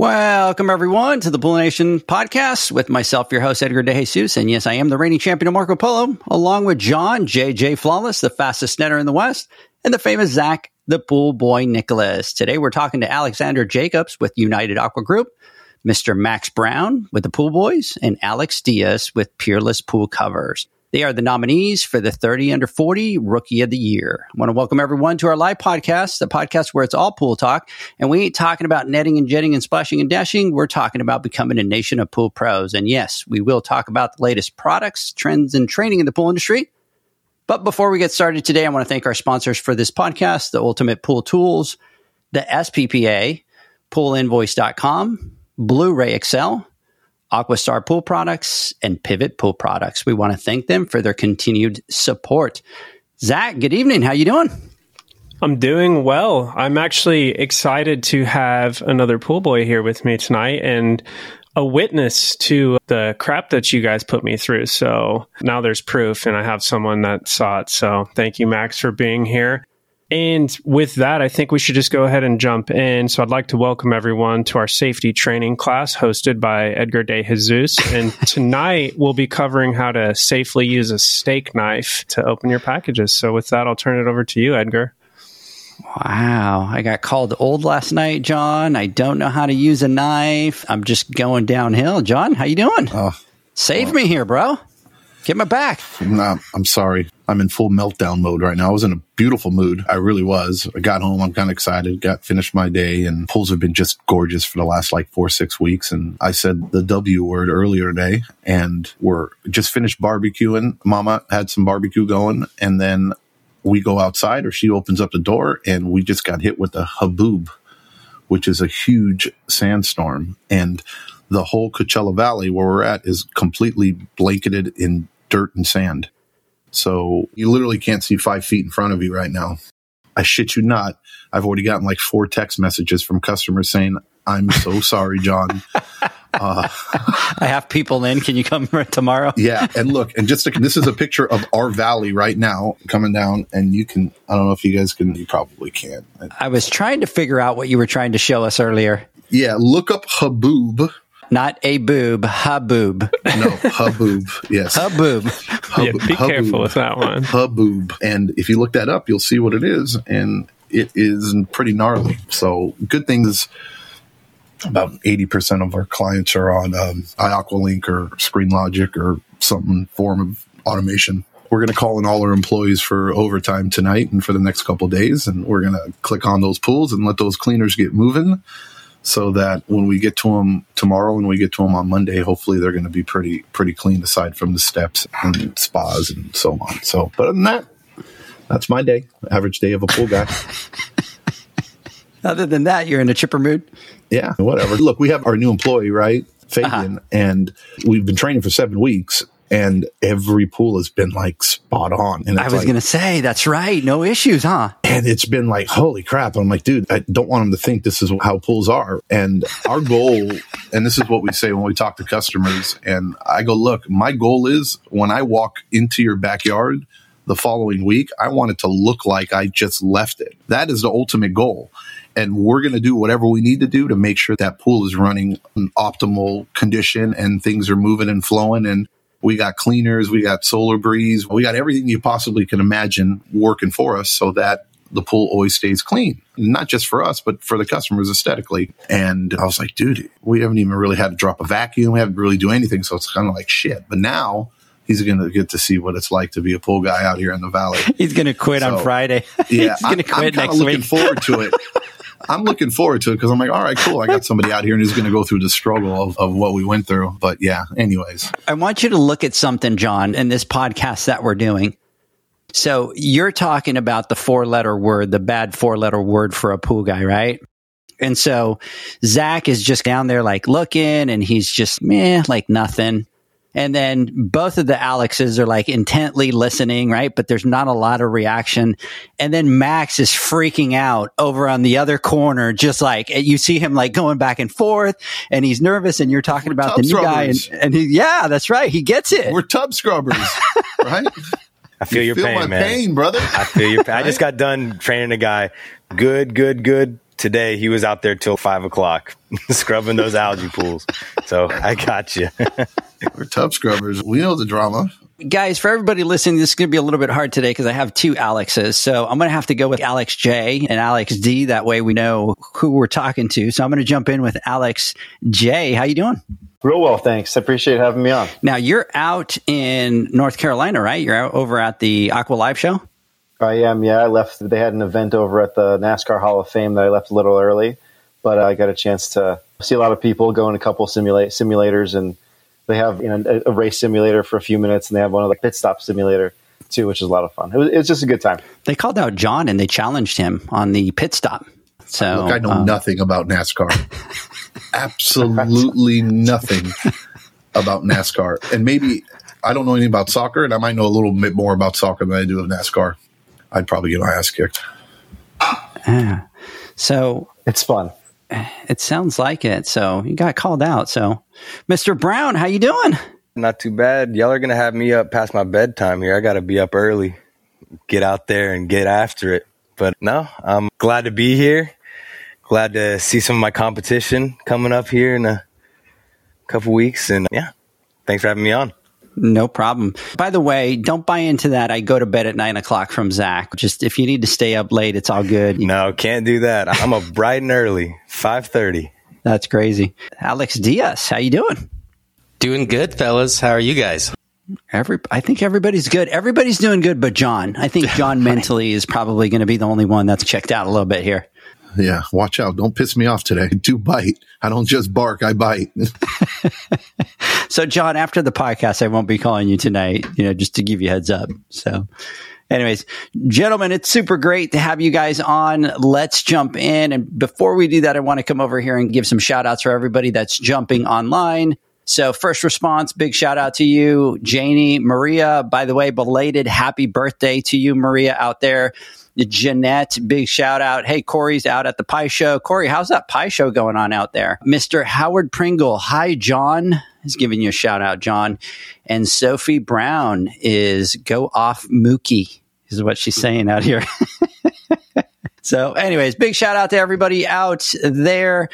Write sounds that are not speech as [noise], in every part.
Welcome everyone to the Pool Nation podcast with myself, your host Edgar De Jesus, and yes, I am the reigning champion of Marco Polo, along with John JJ Flawless, the fastest netter in the West, and the famous Zach, the Pool Boy Nicholas. Today, we're talking to Alexander Jacobs with United Aqua Group, Mr. Max Brown with the Pool Boys, and Alex Diaz with Peerless Pool Covers. They are the nominees for the 30 under 40 Rookie of the Year. I want to welcome everyone to our live podcast, the podcast where it's all pool talk. And we ain't talking about netting and jetting and splashing and dashing. We're talking about becoming a nation of pool pros. And yes, we will talk about the latest products, trends, and training in the pool industry. But before we get started today, I want to thank our sponsors for this podcast, the Ultimate Pool Tools, the SPPA, poolinvoice.com, Blu-ray XL, Aquastar Pool Products, and Pivot Pool Products. We want to thank them for their continued support. Zach, good evening. How you doing? I'm doing well. I'm actually excited to have another pool boy here with me tonight and a witness to the crap that you guys put me through. So now there's proof and I have someone that saw it. So thank you, Max, for being here. And with that, I think we should just go ahead and jump in. So I'd like to welcome everyone to our safety training class hosted by Edgar De Jesus. And [laughs] tonight we'll be covering how to safely use a steak knife to open your packages. So with that, I'll turn it over to you, Edgar. Wow, I got called old last night, John. I don't know how to use a knife. I'm just going downhill. John, how you doing? Oh, Save well, me here, bro. Get my back. Nah, I'm sorry. I'm in full meltdown mode right now. I was in a beautiful mood. I really was. I got home. I'm kind of excited. Got finished my day and pools have been just gorgeous for the last like four, six weeks. And I said the W word earlier today and we're just finished barbecuing. Mama had some barbecue going and then we go outside or she opens up the door and we just got hit with a haboob, which is a huge sandstorm. And the whole Coachella Valley where we're at is completely blanketed in dirt and sand. So you literally can't see five feet in front of you right now. I shit you not. I've already gotten like four text messages from customers saying, I'm so [laughs] sorry, John. Uh, I have people in. Can you come [laughs] tomorrow? yeah. And look, and just to, this is a picture of our valley right now coming down. And you can, I don't know if you guys can, you probably can. I was trying to figure out what you were trying to show us earlier. Yeah. Look up Haboob not a boob, haboob. No, haboob. Yes. Haboob. Hub- yeah, be haboob. careful with that one. Haboob. And if you look that up, you'll see what it is. And it is pretty gnarly. So good things. About 80% of our clients are on um, iAqualink or ScreenLogic or some form of automation. We're going to call in all our employees for overtime tonight and for the next couple days. And we're going to click on those pools and let those cleaners get moving so that when we get to them tomorrow and we get to them on Monday, hopefully they're going to be pretty pretty clean aside from the steps and spas and so on. So, but other than that, that's my day. Average day of a pool guy. other than that, you're in a chipper mood. Yeah, whatever. Look, we have our new employee, right? Fabian, uh-huh. and we've been training for seven weeks and every pool has been like spot on. And I was like, going to say, that's right. No issues, huh? And it's been like, holy crap. I'm like, dude, I don't want them to think this is how pools are. And our goal, [laughs] and this is what we say when we talk to customers. And I go, look, my goal is when I walk into your backyard, the following week, I want it to look like I just left it. That is the ultimate goal. And we're going to do whatever we need to do to make sure that pool is running in optimal condition and things are moving and flowing. And we got cleaners, we got solar breeze, we got everything you possibly can imagine working for us so that the pool always stays clean, not just for us, but for the customers aesthetically. And I was like, dude, we haven't even really had to drop a vacuum. We haven't really do anything. So it's kind of like shit. But now he's going to get to see what it's like to be a pool guy out here in the valley. [laughs] He's going to quit so, on Friday. [laughs] Yeah, he's going to quit I'm next looking week. forward to it. [laughs] I'm looking forward to it because I'm like, all right, cool. I got somebody out here and who's going to go through the struggle of, of what we went through. But yeah, anyways. I want you to look at something, John, in this podcast that we're doing. So you're talking about the four letter word, the bad four letter word for a pool guy, right? And so Zach is just down there like looking and he's just meh, like nothing. And then both of the Alexes are like intently listening, right? But there's not a lot of reaction. And then Max is freaking out over on the other corner, just like you see him like going back and forth and he's nervous and you're talking We're about the new scrubbers. guy. And, and he, yeah, that's right. He gets it. We're tub scrubbers, [laughs] right? I feel you your feel pain, my man. pain, brother. I feel your pain. I just got done training a guy. Good, good, good. Today he was out there till five o'clock [laughs] scrubbing those algae pools. So I got you. [laughs] We're tub scrubbers. We know the drama. guys, for everybody listening, this is going to be a little bit hard today because I have two Alexes. So I'm going to have to go with Alex J and Alex D. That way we know who we're talking to. So I'm going to jump in with Alex J. How you doing? Real well, thanks. I appreciate having me on. Now you're out in North Carolina, right? You're out over at the Aqua Live show. I am. Yeah, I left. They had an event over at the NASCAR Hall of Fame that I left a little early, but I got a chance to see a lot of people go in a couple simulate simulators, and they have you know a, a race simulator for a few minutes, and they have one of the pit stop simulator too, which is a lot of fun. It was, it was just a good time. They called out John and they challenged him on the pit stop. So Look, I know um, nothing about NASCAR. [laughs] Absolutely nothing about NASCAR. And maybe I don't know anything about soccer, and I might know a little bit more about soccer than I do of NASCAR. I'd probably get my ass kicked. yeah. So It's fun. [sighs] it sounds like it. So you got called out. So Mr. Brown, how you doing? Not too bad. Y'all are gonna have me up past my bedtime here. I gotta be up early, get out there and get after it. But no, I'm glad to be here. Glad to see some of my competition coming up here in a couple weeks. And yeah, thanks for having me on. No problem. By the way, don't buy into that. I go to bed at nine o'clock from Zach. Just if you need to stay up late, it's all good. No, can't do that. I'm up bright and early, five thirty. That's crazy. Alex Diaz, how you doing? Doing good, fellas. How are you guys? Every, I think everybody's good. Everybody's doing good, but John. I think [laughs] John mentally is probably going to be the only one that's checked out a little bit here. Yeah, watch out. Don't piss me off today. [laughs] Do bite. I don't just bark, I bite. [laughs] So, John, after the podcast, I won't be calling you tonight, you know, just to give you heads up. So, anyways, gentlemen, it's super great to have you guys on. Let's jump in. And before we do that, I want to come over here and give some shout outs for everybody that's jumping online. So, first response, big shout out to you, Janie, Maria. By the way, belated happy birthday to you, Maria, out there. Jeanette, big shout out. Hey, Corey's out at the pie show. Corey, how's that pie show going on out there? Mr. Howard Pringle. Hi, John is giving you a shout out, John. And Sophie Brown is go off Mookie, is what she's saying out here. [laughs] so, anyways, big shout out to everybody out there.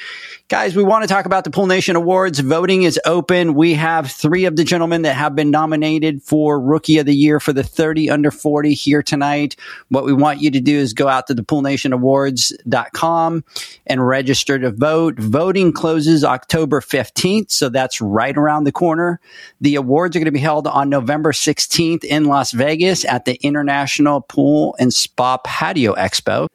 Guys, we want to talk about the Pool Nation Awards. Voting is open. We have three of the gentlemen that have been nominated for Rookie of the Year for the 30 under 40 here tonight. What we want you to do is go out to the poolnationawards.com and register to vote. Voting closes October 15th, so that's right around the corner. The awards are going to be held on November 16th in Las Vegas at the International Pool and Spa Patio Expo.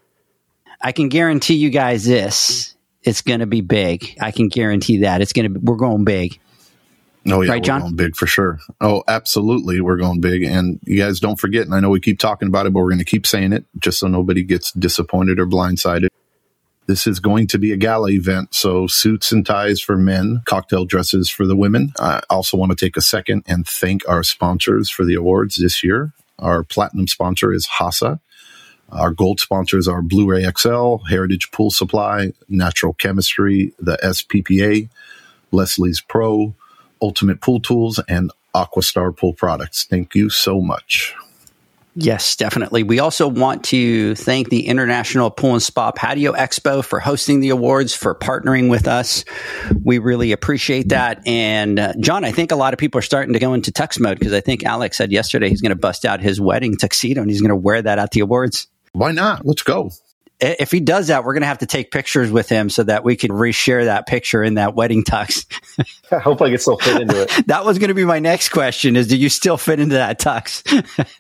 I can guarantee you guys this. It's going to be big. I can guarantee that. It's going to be, we're going big. Oh yeah, Right, we're John? going big for sure. Oh, absolutely, we're going big. And you guys don't forget. And I know we keep talking about it, but we're going to keep saying it just so nobody gets disappointed or blindsided. This is going to be a gala event, so suits and ties for men, cocktail dresses for the women. I also want to take a second and thank our sponsors for the awards this year. Our platinum sponsor is Hasa. Our gold sponsors are Blu-ray XL, Heritage Pool Supply, Natural Chemistry, the SPPA, Leslie's Pro, Ultimate Pool Tools, and Aquastar Pool Products. Thank you so much. Yes, definitely. We also want to thank the International Pool and Spa Patio Expo for hosting the awards, for partnering with us. We really appreciate that. And uh, John, I think a lot of people are starting to go into tux mode because I think Alex said yesterday he's going to bust out his wedding tuxedo and he's going to wear that at the awards. Why not? Let's go. If he does that, we're going to have to take pictures with him so that we can reshare that picture in that wedding tux. [laughs] I hope I can still fit into it. [laughs] that was going to be my next question is do you still fit into that tux? [laughs]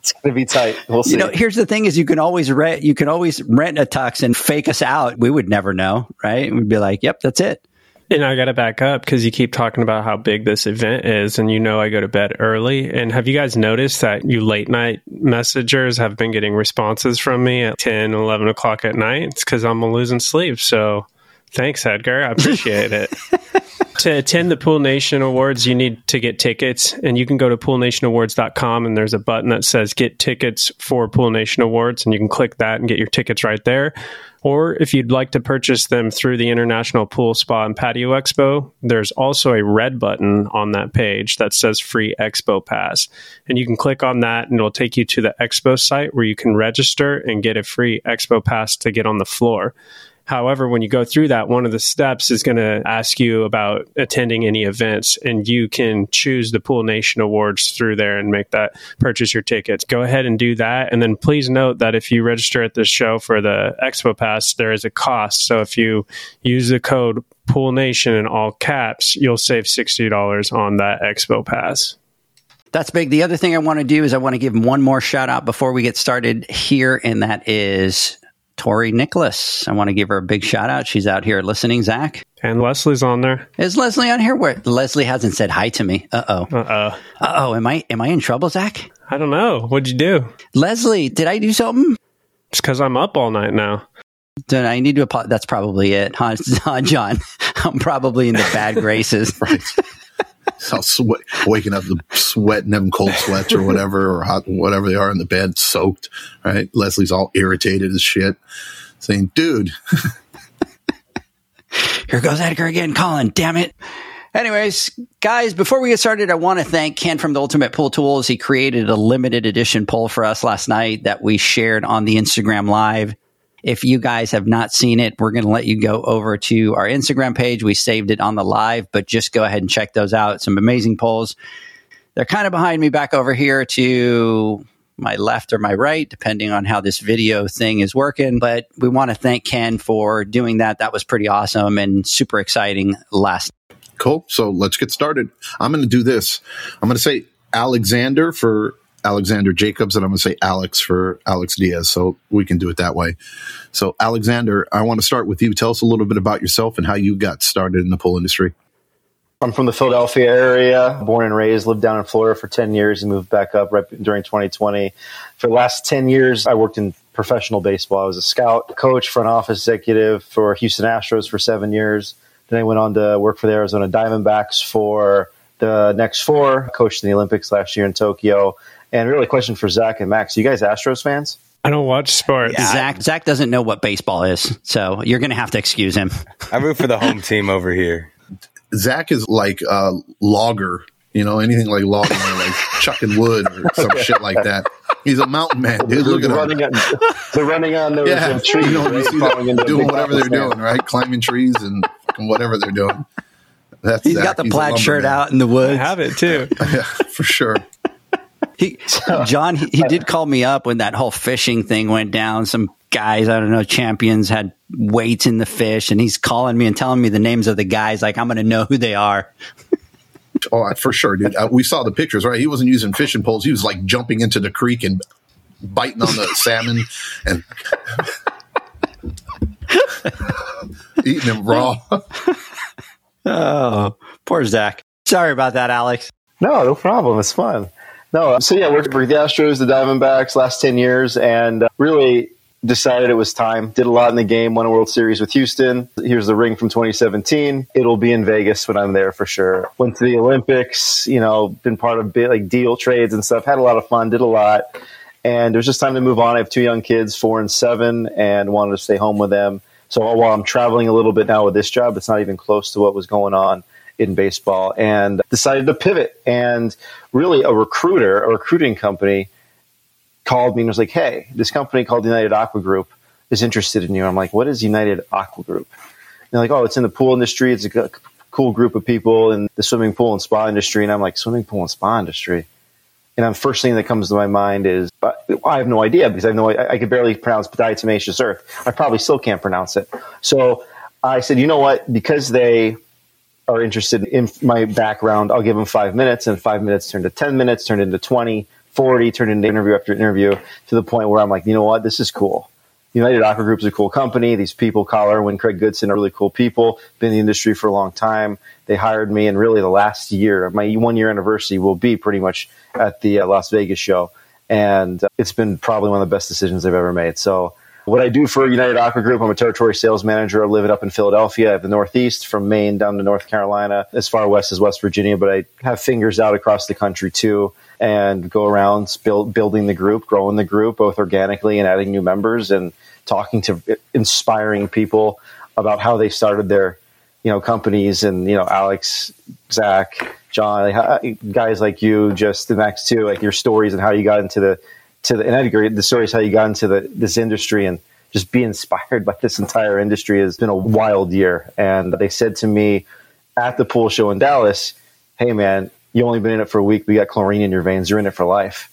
it's going to be tight. We'll see. You know, here's the thing is you can always rent, you can always rent a tux and fake us out. We would never know, right? We'd be like, yep, that's it. And I got to back up because you keep talking about how big this event is, and you know I go to bed early. And have you guys noticed that you late night messengers have been getting responses from me at 10, 11 o'clock at night? It's because I'm losing sleep. So thanks, Edgar. I appreciate it. [laughs] to attend the Pool Nation Awards, you need to get tickets, and you can go to poolnationawards.com and there's a button that says Get Tickets for Pool Nation Awards, and you can click that and get your tickets right there. Or if you'd like to purchase them through the International Pool Spa and Patio Expo, there's also a red button on that page that says Free Expo Pass. And you can click on that and it'll take you to the Expo site where you can register and get a free Expo Pass to get on the floor. However, when you go through that, one of the steps is going to ask you about attending any events, and you can choose the Pool Nation Awards through there and make that purchase your tickets. Go ahead and do that. And then please note that if you register at the show for the Expo Pass, there is a cost. So if you use the code Pool Nation in all caps, you'll save $60 on that Expo Pass. That's big. The other thing I want to do is I want to give one more shout out before we get started here, and that is Tori Nicholas. I want to give her a big shout out. She's out here listening, Zach. And Leslie's on there. Is Leslie on here? Where Leslie hasn't said hi to me. Uh oh. Uh oh. Uh oh. Am I am I in trouble, Zach? I don't know. What'd you do? Leslie, did I do something? It's because I'm up all night now. Then I need to apologize. That's probably it, huh, [laughs] John? I'm probably in the bad [laughs] graces. [laughs] So sweat, waking up, the sweat sweating them cold sweats or whatever, or hot, whatever they are in the bed, soaked. Right. Leslie's all irritated as shit, saying, "Dude, [laughs] here goes Edgar again, Colin. Damn it." Anyways, guys, before we get started, I want to thank Ken from the Ultimate Pool Tools. He created a limited edition pole for us last night that we shared on the Instagram Live. If you guys have not seen it, we're going to let you go over to our Instagram page. We saved it on the live, but just go ahead and check those out. Some amazing poles. They're kind of behind me back over here to my left or my right, depending on how this video thing is working. But we want to thank Ken for doing that. That was pretty awesome and super exciting last. Cool. So let's get started. I'm going to do this. I'm going to say Alexander for Alexander Jacobs, and I'm going to say Alex for Alex Diaz. So we can do it that way. So, Alexander, I want to start with you. Tell us a little bit about yourself and how you got started in the pool industry. I'm from the Philadelphia area, born and raised, lived down in Florida for 10 years and moved back up right during 2020. For the last 10 years, I worked in professional baseball. I was a scout, coach, front office executive for Houston Astros for seven years. Then I went on to work for the Arizona Diamondbacks for the next four, coached in the Olympics last year in Tokyo, and really, a question for Zach and Max: Are you guys Astros fans? I don't watch sports. Yeah, Zach Zach doesn't know what baseball is, so you're going to have to excuse him. [laughs] I root for the home team over here. Zach is like a logger, you know, anything like logging or like [laughs] chucking wood or some shit like that. He's a mountain man, dude. Look at running him. On, they're running on those yeah. uh, trees, you know, right? you see them doing whatever they're apple doing, right? Climbing trees and whatever they're doing. That's He's Zach. got the He's plaid shirt lumberman. out in the woods. I woods. have it too. [laughs] yeah, for sure. He, John, he, he did call me up when that whole fishing thing went down. Some guys, I don't know, champions had weights in the fish, and he's calling me and telling me the names of the guys. Like I'm going to know who they are. [laughs] Oh, for sure, dude. Uh, we saw the pictures, right? He wasn't using fishing poles. He was like jumping into the creek and biting on the [laughs] salmon and [laughs] eating them raw. Oh, poor Zach. Sorry about that, Alex. No, no problem. It's fun. No, so yeah, worked for the Astros, the Diamondbacks last 10 years and uh, really decided it was time. Did a lot in the game, won a World Series with Houston. Here's the ring from 2017. It'll be in Vegas when I'm there for sure. Went to the Olympics, you know, been part of bit, like deal trades and stuff. Had a lot of fun, did a lot. And it was just time to move on. I have two young kids, four and seven, and wanted to stay home with them. So while I'm traveling a little bit now with this job, it's not even close to what was going on in baseball and decided to pivot. And really, a recruiter, a recruiting company, called me and was like, "Hey, this company called United Aqua Group is interested in you." I'm like, "What is United Aqua Group?" And they're like, "Oh, it's in the pool industry. It's a cool group of people in the swimming pool and spa industry." And I'm like, "Swimming pool and spa industry." And the first thing that comes to my mind is, uh, I have no idea because I know I, I could barely pronounce diatomaceous earth. I probably still can't pronounce it. So I said, you know what? Because they are interested in my background, I'll give them five minutes, and five minutes turned to 10 minutes, turned into 20, 40, turned into interview after interview to the point where I'm like, you know what? This is cool. United Aqua Group is a cool company. These people, Kyle Irwin, Craig Goodson, are really cool people. Been in the industry for a long time. They hired me, and really the last year, my one year anniversary will be pretty much at the uh, Las Vegas show, and uh, it's been probably one of the best decisions I've ever made. So what I do for United Aqua Group, I'm a territory sales manager. I live it up in Philadelphia, at the Northeast, from Maine down to North Carolina, as far west as West Virginia. But I have fingers out across the country too, and go around build, building the group, growing the group, both organically and adding new members, and talking to inspiring people about how they started their, you know, companies. And you know, Alex, Zach, John, guys like you, just the next two, like your stories and how you got into the to the, and I agree, the story is how you got into the, this industry and just be inspired by this entire industry has been a wild year. And they said to me at the pool show in Dallas, Hey man, you only been in it for a week. We got chlorine in your veins. You're in it for life.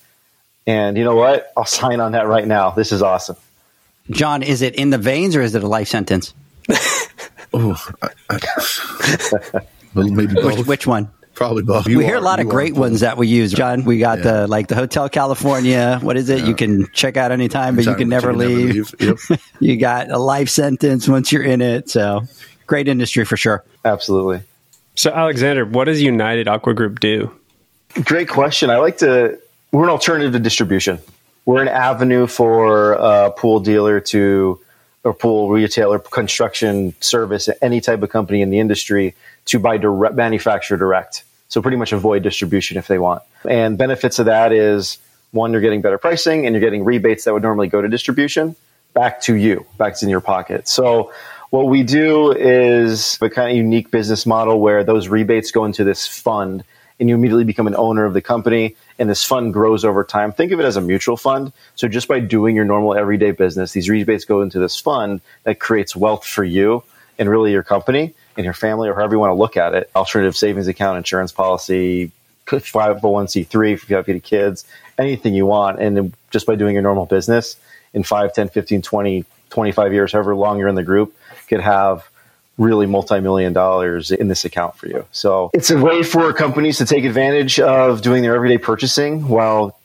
And you know what? I'll sign on that right now. This is awesome. John, is it in the veins or is it a life sentence? [laughs] oh, I, I, [laughs] well, maybe both. Which, which one? Probably both. You we hear a lot of great ones that we use, John. We got yeah. the like the Hotel California. What is it? Yeah. You can check out anytime, but you can never you leave. Never leave. Yep. [laughs] you got a life sentence once you're in it. So great industry for sure. Absolutely. So Alexander, what does United Aqua Group do? Great question. I like to. We're an alternative to distribution. We're an avenue for a pool dealer to or pool retailer, construction service, any type of company in the industry to buy direct manufacture direct. So pretty much avoid distribution if they want. And benefits of that is one, you're getting better pricing and you're getting rebates that would normally go to distribution back to you, back in your pocket. So what we do is a kind of unique business model where those rebates go into this fund and you immediately become an owner of the company and this fund grows over time. Think of it as a mutual fund. So just by doing your normal everyday business, these rebates go into this fund that creates wealth for you and really your company and your family or however you want to look at it. Alternative savings account, insurance policy, 501c3 if you have kids, anything you want. And just by doing your normal business in 5, 10, 15, 20, 25 years, however long you're in the group, could have really multi-million dollars in this account for you. So it's a way for companies to take advantage of doing their everyday purchasing while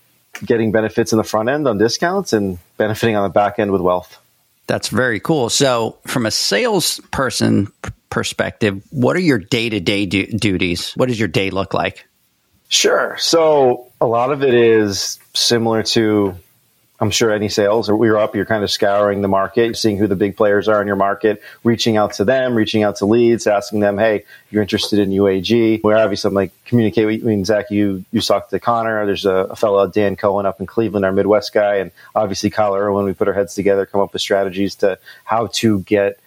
getting benefits in the front end on discounts and benefiting on the back end with wealth. That's very cool. So, from a salesperson perspective, what are your day to day duties? What does your day look like? Sure. So, a lot of it is similar to I'm sure any sales or we are up, you're kind of scouring the market, seeing who the big players are in your market, reaching out to them, reaching out to leads, asking them, Hey, you're interested in UAG. We're obviously like communicate. I mean, Zach, you, you talked to Connor. There's a, a fellow, Dan Cohen up in Cleveland, our Midwest guy. And obviously Kyle Irwin, we put our heads together, come up with strategies to how to get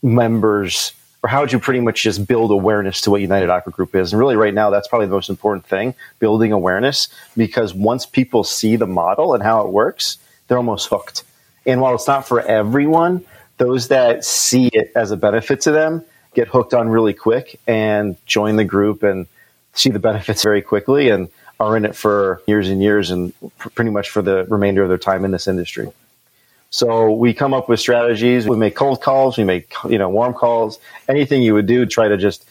members or how would you pretty much just build awareness to what United Aqua Group is? And really, right now, that's probably the most important thing building awareness because once people see the model and how it works, they're almost hooked. And while it's not for everyone, those that see it as a benefit to them get hooked on really quick and join the group and see the benefits very quickly and are in it for years and years and pretty much for the remainder of their time in this industry. So we come up with strategies. We make cold calls. We make, you know, warm calls, anything you would do, try to just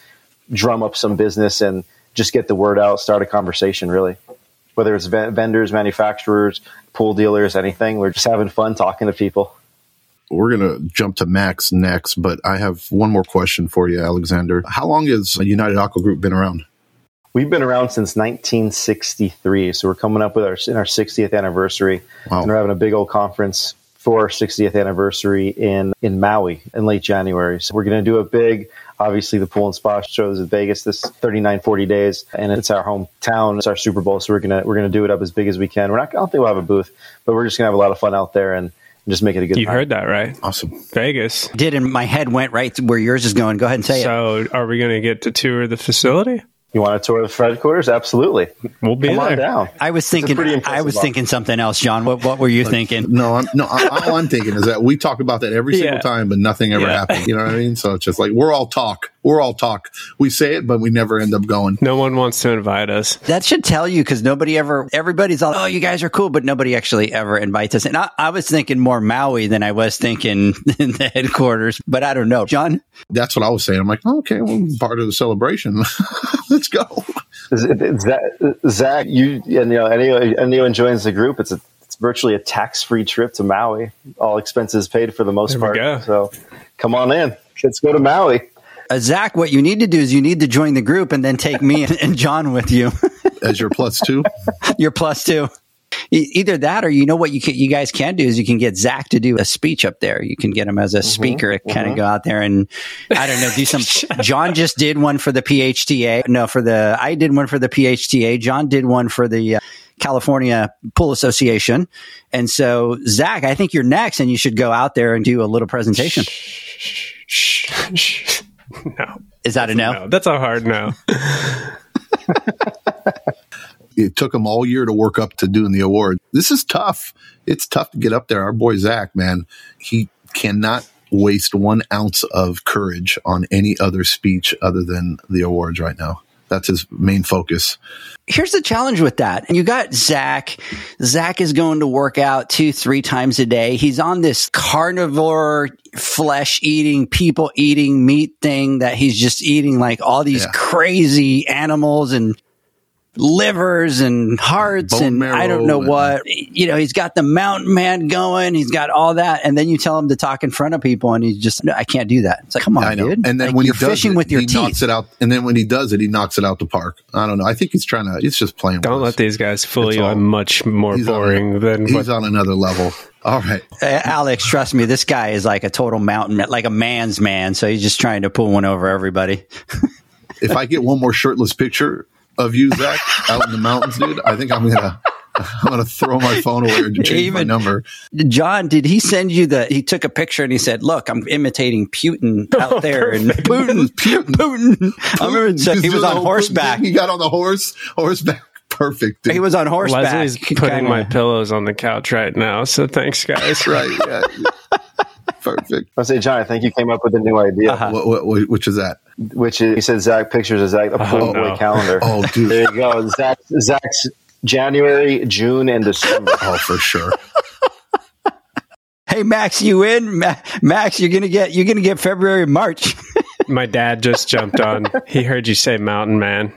drum up some business and just get the word out, start a conversation really. Whether it's vendors, manufacturers, pool dealers, anything, we're just having fun talking to people. We're going to jump to Max next, but I have one more question for you, Alexander. How long has United Aqua Group been around? We've been around since 1963, so we're coming up with our in our 60th anniversary, wow. and we're having a big old conference for our 60th anniversary in, in Maui in late January. So we're going to do a big, obviously the pool and spa shows in Vegas this 39, 40 days and it's our hometown. It's our Super Bowl. So we're going to, we're going to do it up as big as we can. We're not, I don't think we'll have a booth, but we're just going to have a lot of fun out there and, just make it a good you time. heard that right awesome vegas did and my head went right to where yours is going go ahead and say so it so are we going to get to tour the facility you want to tour of the headquarters? Absolutely. We'll be Come there. on down. I was thinking. I was thinking something else, John. What What were you thinking? No, I'm, no. [laughs] all I'm thinking is that we talk about that every single yeah. time, but nothing ever yeah. happens. You know what I mean? So it's just like we're all talk, We're all talk. We say it, but we never end up going. No one wants to invite us. That should tell you because nobody ever, everybody's all, oh, you guys are cool, but nobody actually ever invites us. And I, I was thinking more Maui than I was thinking [laughs] in the headquarters, but I don't know. John? That's what I was saying. I'm like, oh, okay, well, part of the celebration. [laughs] Let's go. Zach, Zach, you, and, you know, anyone, anyone joins the group, it's a, it's virtually a tax free trip to Maui, all expenses paid for the most There part. So come on in. Let's go to Maui. Uh, Zach, what you need to do is you need to join the group and then take me and, and John with you. [laughs] As your plus two. You're plus two. E- Either that, or you know what you can, you guys can do is you can get Zach to do a speech up there. You can get him as a speaker, kind of go out there and I don't know, do some. [laughs] John just did one for the PHTA. No, for the I did one for the PHTA. John did one for the uh, California Pool Association, and so Zach, I think you're next, and you should go out there and do a little presentation. No, Is that a no? no, that's a hard no. [laughs] it took him all year to work up to doing the award. This is tough. It's tough to get up there. Our boy Zach, man, he cannot waste one ounce of courage on any other speech other than the awards right now. That's his main focus. here's the challenge with that. You got Zach. Zach is going to work out two, three times a day. He's on this carnivore, flesh eating, people eating meat thing that he's just eating like all these Yeah. crazy animals and livers and hearts Bone and I don't know marrow what. You know, he's got the mountain man going. He's got all that. And then you tell him to talk in front of people and he's just, no, I can't do that. It's like, come on, I know. dude. And then Like, when you're he does fishing it, with your he teeth. knocks it out. And then when he does it, he knocks it out the park. I don't know. I think he's trying to. He's just playing. Don't with let us. these guys fool It's you. all- I'm much more He's on boring than He's what. on another level. All right. Uh, Alex, trust me, this guy is like a total mountain, like a man's man. So he's just trying to pull one over everybody. [laughs] If I get one more shirtless picture of you, Zach, out in the mountains, dude, I think I'm gonna. [laughs] I'm gonna throw my phone away or change my number. John, did he send you the? He took a picture and he said, "Look, I'm imitating Putin out [laughs] there." And Putin, Putin, Putin. I remember so he was on horseback. He got on the horse. Horseback. Perfect. dude. He was on horseback. Leslie's putting kinda- my pillows on the couch right now. So thanks, guys. [laughs] right. Yeah. Perfect. I say, John, I think you came up with a new idea, Uh-huh. What, what, what, which is that? Which is, he said Zach pictures of Zach, a pool Oh, boy no. calendar. Oh, dude. There you go. Zach, Zach's January, June, and December. [laughs] Oh, for sure. Hey, Max, you in? Ma- Max, you're gonna get you're gonna get February, March. [laughs] My dad just jumped on. He heard you say mountain man.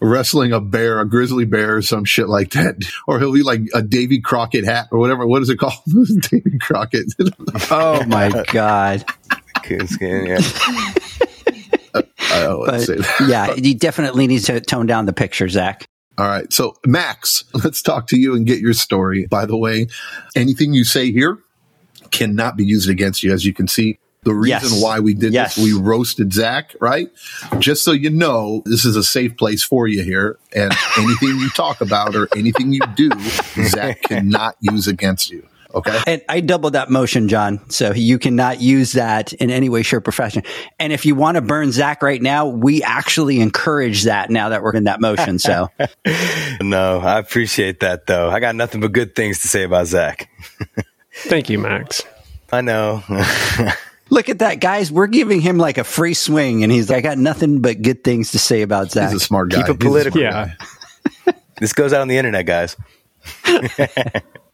Wrestling a bear, a grizzly bear, or some shit like that, or he'll be like a Davy Crockett hat or whatever. What is it called? [laughs] Davy Crockett. oh my god! Coonskin, yeah. Uh, I to But [laughs] yeah, you definitely need to tone down the picture, Zach. All right. So, Max, [laughs] let's talk to you and get your story. By the way, anything you say here cannot be used against you. As you can see, the reason Yes. why we did Yes. this, we roasted Zach, right? Just so you know, this is a safe place for you here. And anything you talk about or anything you do, Zach [laughs] cannot use against you. Okay. And I doubled that motion, John. So you cannot use that in any way, shape, or fashion. And if you want to burn Zach right now, we actually encourage that now that we're in that motion. So [laughs] No, I appreciate that though. I got nothing but good things to say about Zach. [laughs] Thank you, Max. I know. [laughs] look at that, guys. We're giving him like a free swing, and he's like, I got nothing but good things to say about Zach. He's a smart guy. Keep it political. Yeah. this goes out on the internet, guys.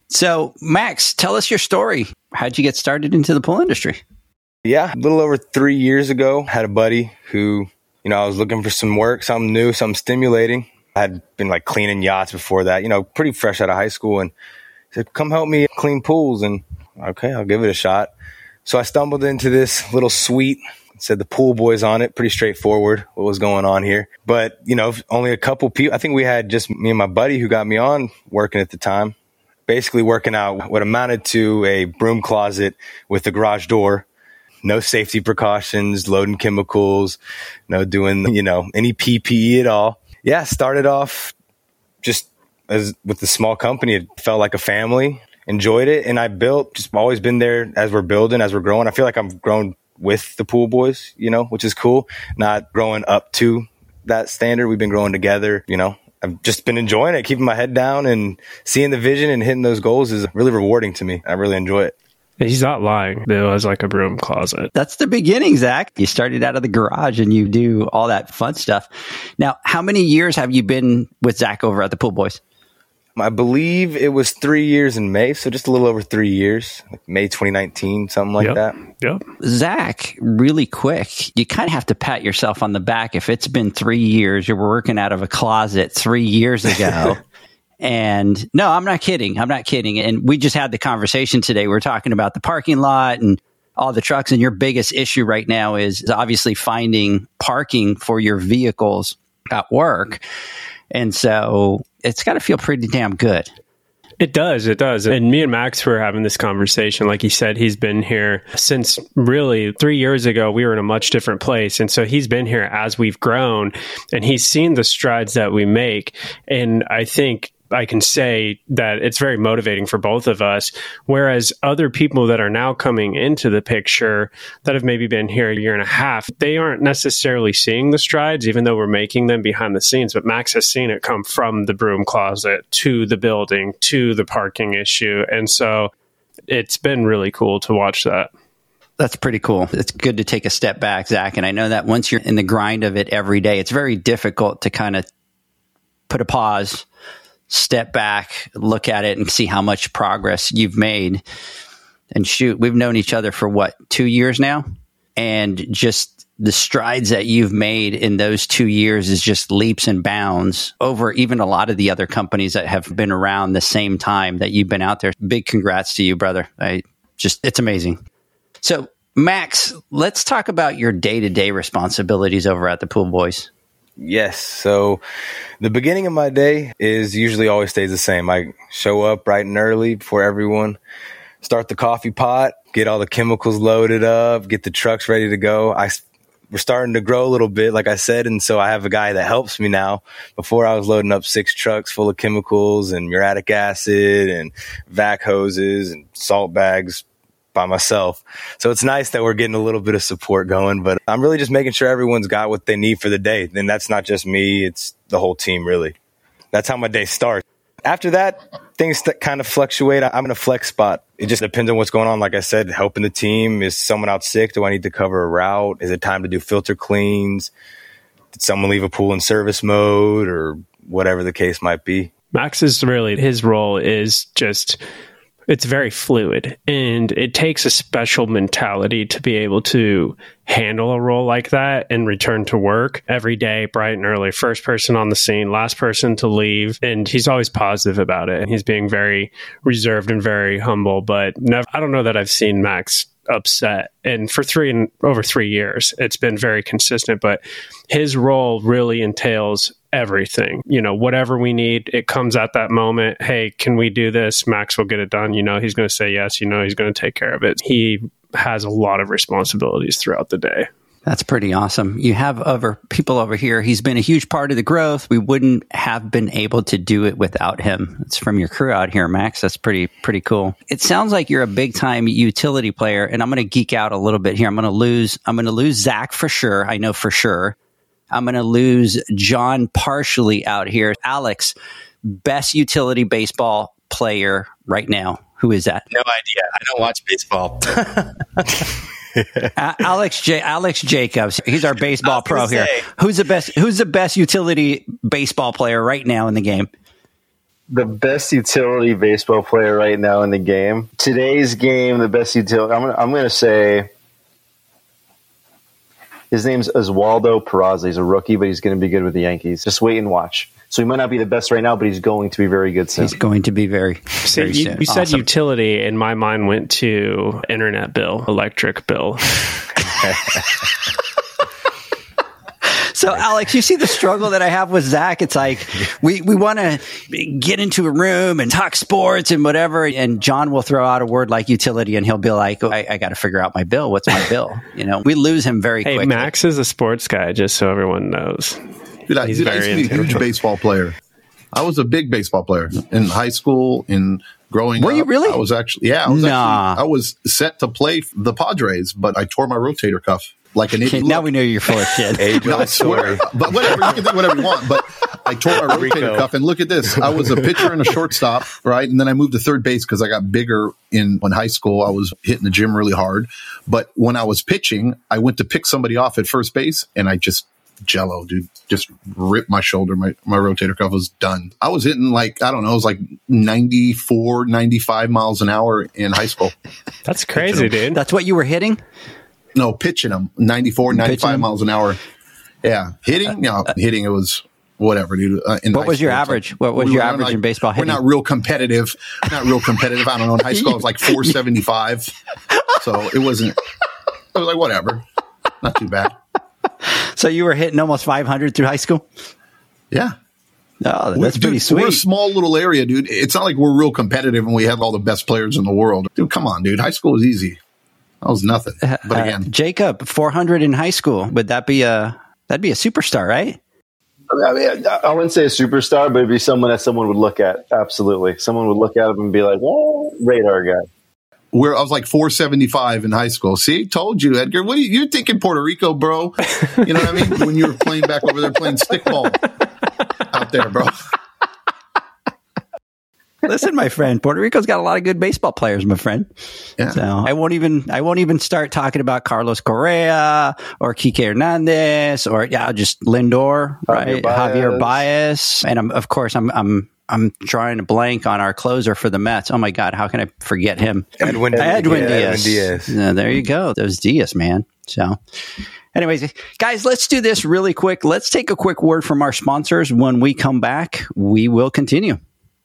So, Max, tell us your story. How'd you get started into the pool industry? Yeah, a little over three years ago, had a buddy who, you know, I was looking for some work, something new, something stimulating. I had been like cleaning yachts before that, you know, pretty fresh out of high school. And said, come help me clean pools. And okay, I'll give it a shot. So I stumbled into this little suite. Said the pool boys on it. Pretty straightforward what was going on here. But, you know, only a couple people. I think we had just me and my buddy who got me on working at the time basically working out what amounted to a broom closet with a garage door, no safety precautions, loading chemicals, no doing, you know, any PPE at all. Yeah, started off just as with the small company. It felt like a family, enjoyed it. And I built, just always been there as we're building, as we're growing. I feel like I'm grown with the pool boys, you know, which is cool. Not growing up to that standard. We've been growing together, you know, I've just been enjoying it, keeping my head down and seeing the vision and hitting those goals is really rewarding to me. I really enjoy it. He's not lying. It was like a broom closet. That's the beginning, Zach. You started out of the garage and you do all that fun stuff. Now, how many years have you been with Zach over at the Pool Boys? I believe it was three years in May, so just a little over three years, like May 2019, something like Yep. that. Yep. Zach, really quick, you kind of have to pat yourself on the back. If it's been three years, you were working out of a closet three years ago. [laughs] and no, I'm not kidding. I'm not kidding. And we just had the conversation today. We are talking about the parking lot and all the trucks. And your biggest issue right now is obviously finding parking for your vehicles at work. And so it's got to feel pretty damn good. It does. It does. And me and Max were having this conversation. Like he said, he's been here since really three years ago. We were in a much different place. And so he's been here as we've grown and he's seen the strides that we make. And I think I can say that it's very motivating for both of us. Whereas other people that are now coming into the picture that have maybe been here a year and a half, they aren't necessarily seeing the strides, even though we're making them behind the scenes. But Max has seen it come from the broom closet to the building to the parking issue. And so it's been really cool to watch that. That's pretty cool. It's good to take a step back, Zach. And I know that once you're in the grind of it every day, it's very difficult to kind of put a pause, step back, look at it, and see how much progress you've made. And shoot, we've known each other for what, two years now? And just the strides that you've made in those two years is just leaps and bounds over even a lot of the other companies that have been around the same time that you've been out there. Big congrats to you, brother. I just, it's amazing. So, Max, let's talk about your day to day responsibilities over at the Pool Boys. Yes. So the beginning of my day is usually always stays the same. I show up bright and early before everyone, start the coffee pot, get all the chemicals loaded up, get the trucks ready to go. I we're starting to grow a little bit, like I said, and so I have a guy that helps me now. Before I was loading up six trucks full of chemicals and muriatic acid and vac hoses and salt bags by myself. So it's nice that we're getting a little bit of support going, but I'm really just making sure everyone's got what they need for the day. And that's not just me, it's the whole team, really. That's how my day starts. After that, things that kind of fluctuate. I'm in a flex spot. It just depends on what's going on. Like I said, helping the team. Is someone out sick? Do I need to cover a route? Is it time to do filter cleans? Did someone leave a pool in service mode or whatever the case might be? Max is really his role is just it's very fluid and it takes a special mentality to be able to handle a role like that and return to work. Every day bright and early first person on the scene last person to leave and he's always positive about it. He's being very reserved and very humble but never, i don't know that i've seen max upset and for three and over three years it's been very consistent but his role really entails everything you know whatever we need it comes at that moment hey can we do this max will get it done you know he's going to say yes you know he's going to take care of it he has a lot of responsibilities throughout the day That's pretty awesome. You have other people over here. He's been a huge part of the growth. We wouldn't have been able to do it without him. It's from your crew out here, Max. That's pretty pretty cool. It sounds like you're a big time utility player, and I'm going to geek out a little bit here. I'm going to lose. I'm going to lose Zach for sure. I know for sure. I'm going to lose John partially out here. Alex, best utility baseball player right now. Who is that? No idea. I don't watch baseball. [laughs] [laughs] Alex J- Alex Jacobs. He's our baseball pro gonna here. say. Who's the best? Who's the best utility baseball player right now in the game? the best utility baseball player right now in the game. Today's game, the best utility. I'm gonna, I'm going to say his name's Oswaldo Peraza. He's a rookie, but he's going to be good with the Yankees. Just wait and watch. So he might not be the best right now, but he's going to be very good soon. He's going to be very. See, very you, soon. you said Awesome. utility and my mind went to internet bill electric bill [laughs] So, Alex, you see the struggle that I have with Zach. It's like we, we want to get into a room and talk sports and whatever. And John will throw out a word like utility and he'll be like, oh, I, I got to figure out my bill. What's my bill? [laughs] You know, we lose him very hey quickly. max is a sports guy just so everyone knows Dude, I, He's dude, I used to be a huge baseball player. I was a big baseball player in high school. In growing Were up, you really? I was actually, yeah, I was Nah. actually, I was set to play the Padres, but I tore my rotator cuff like an Okay, [laughs] idiot. now we know you're full of shit. [laughs] Age No, I swear. But whatever, you can think whatever you want. But I tore my rotator cuff, and look at this. I was a pitcher and a shortstop, right? And then I moved to third base because I got bigger in in high school. I was hitting the gym really hard, but when I was pitching, I went to pick somebody off at first base, and I just jello, dude. Just ripped my shoulder. My, my rotator cuff was done. I was hitting like, I don't know, it was like 94, 95 miles an hour in high school. [laughs] That's crazy, dude. That's what you were hitting? No, pitching them 94, 95 Pitching miles an hour. Yeah. Hitting? No, hitting it was whatever, dude. Uh, in What was your average? What was your we're average like- in baseball We're not real competitive. Not real competitive. I don't know. In high school, I was like 475. [laughs] So it wasn't, I was like, whatever. Not too bad. So you were hitting almost 500 through high school? Yeah. Oh, that's pretty dude, We're a small little area, dude. It's not like we're real competitive and we have all the best players in the world. Dude, come on, dude. High school is easy. That was nothing. But Uh, again, Jacob, 400 in high school. Would that be a, that'd be a superstar, right? I mean, I I wouldn't say a superstar, but it'd be someone that someone would look at. Absolutely, someone would look at him and be like, "Well, radar guy." where I was like 475 in high school. See, told you, Edgar. What are you, you're thinking Puerto Rico, bro? You know what I mean? [laughs] When you were playing back over there playing stickball [laughs] out there, bro. Listen, my friend, Puerto Rico's got a lot of good baseball players, my friend. Yeah. So I won't even I won't even start talking about Carlos Correa or Kike Hernandez or yeah, just Lindor, right? Javier Baez. Baez, and I'm, of course I'm I'm I'm trying to blank on our closer for the Mets. Oh my God, how can I forget him? Edwin, Edwin yeah, Diaz. Edwin Diaz. Yeah, there you go. Those Diaz, man. So, anyways, guys, let's do this really quick. Let's take a quick word from our sponsors. When we come back, we will continue.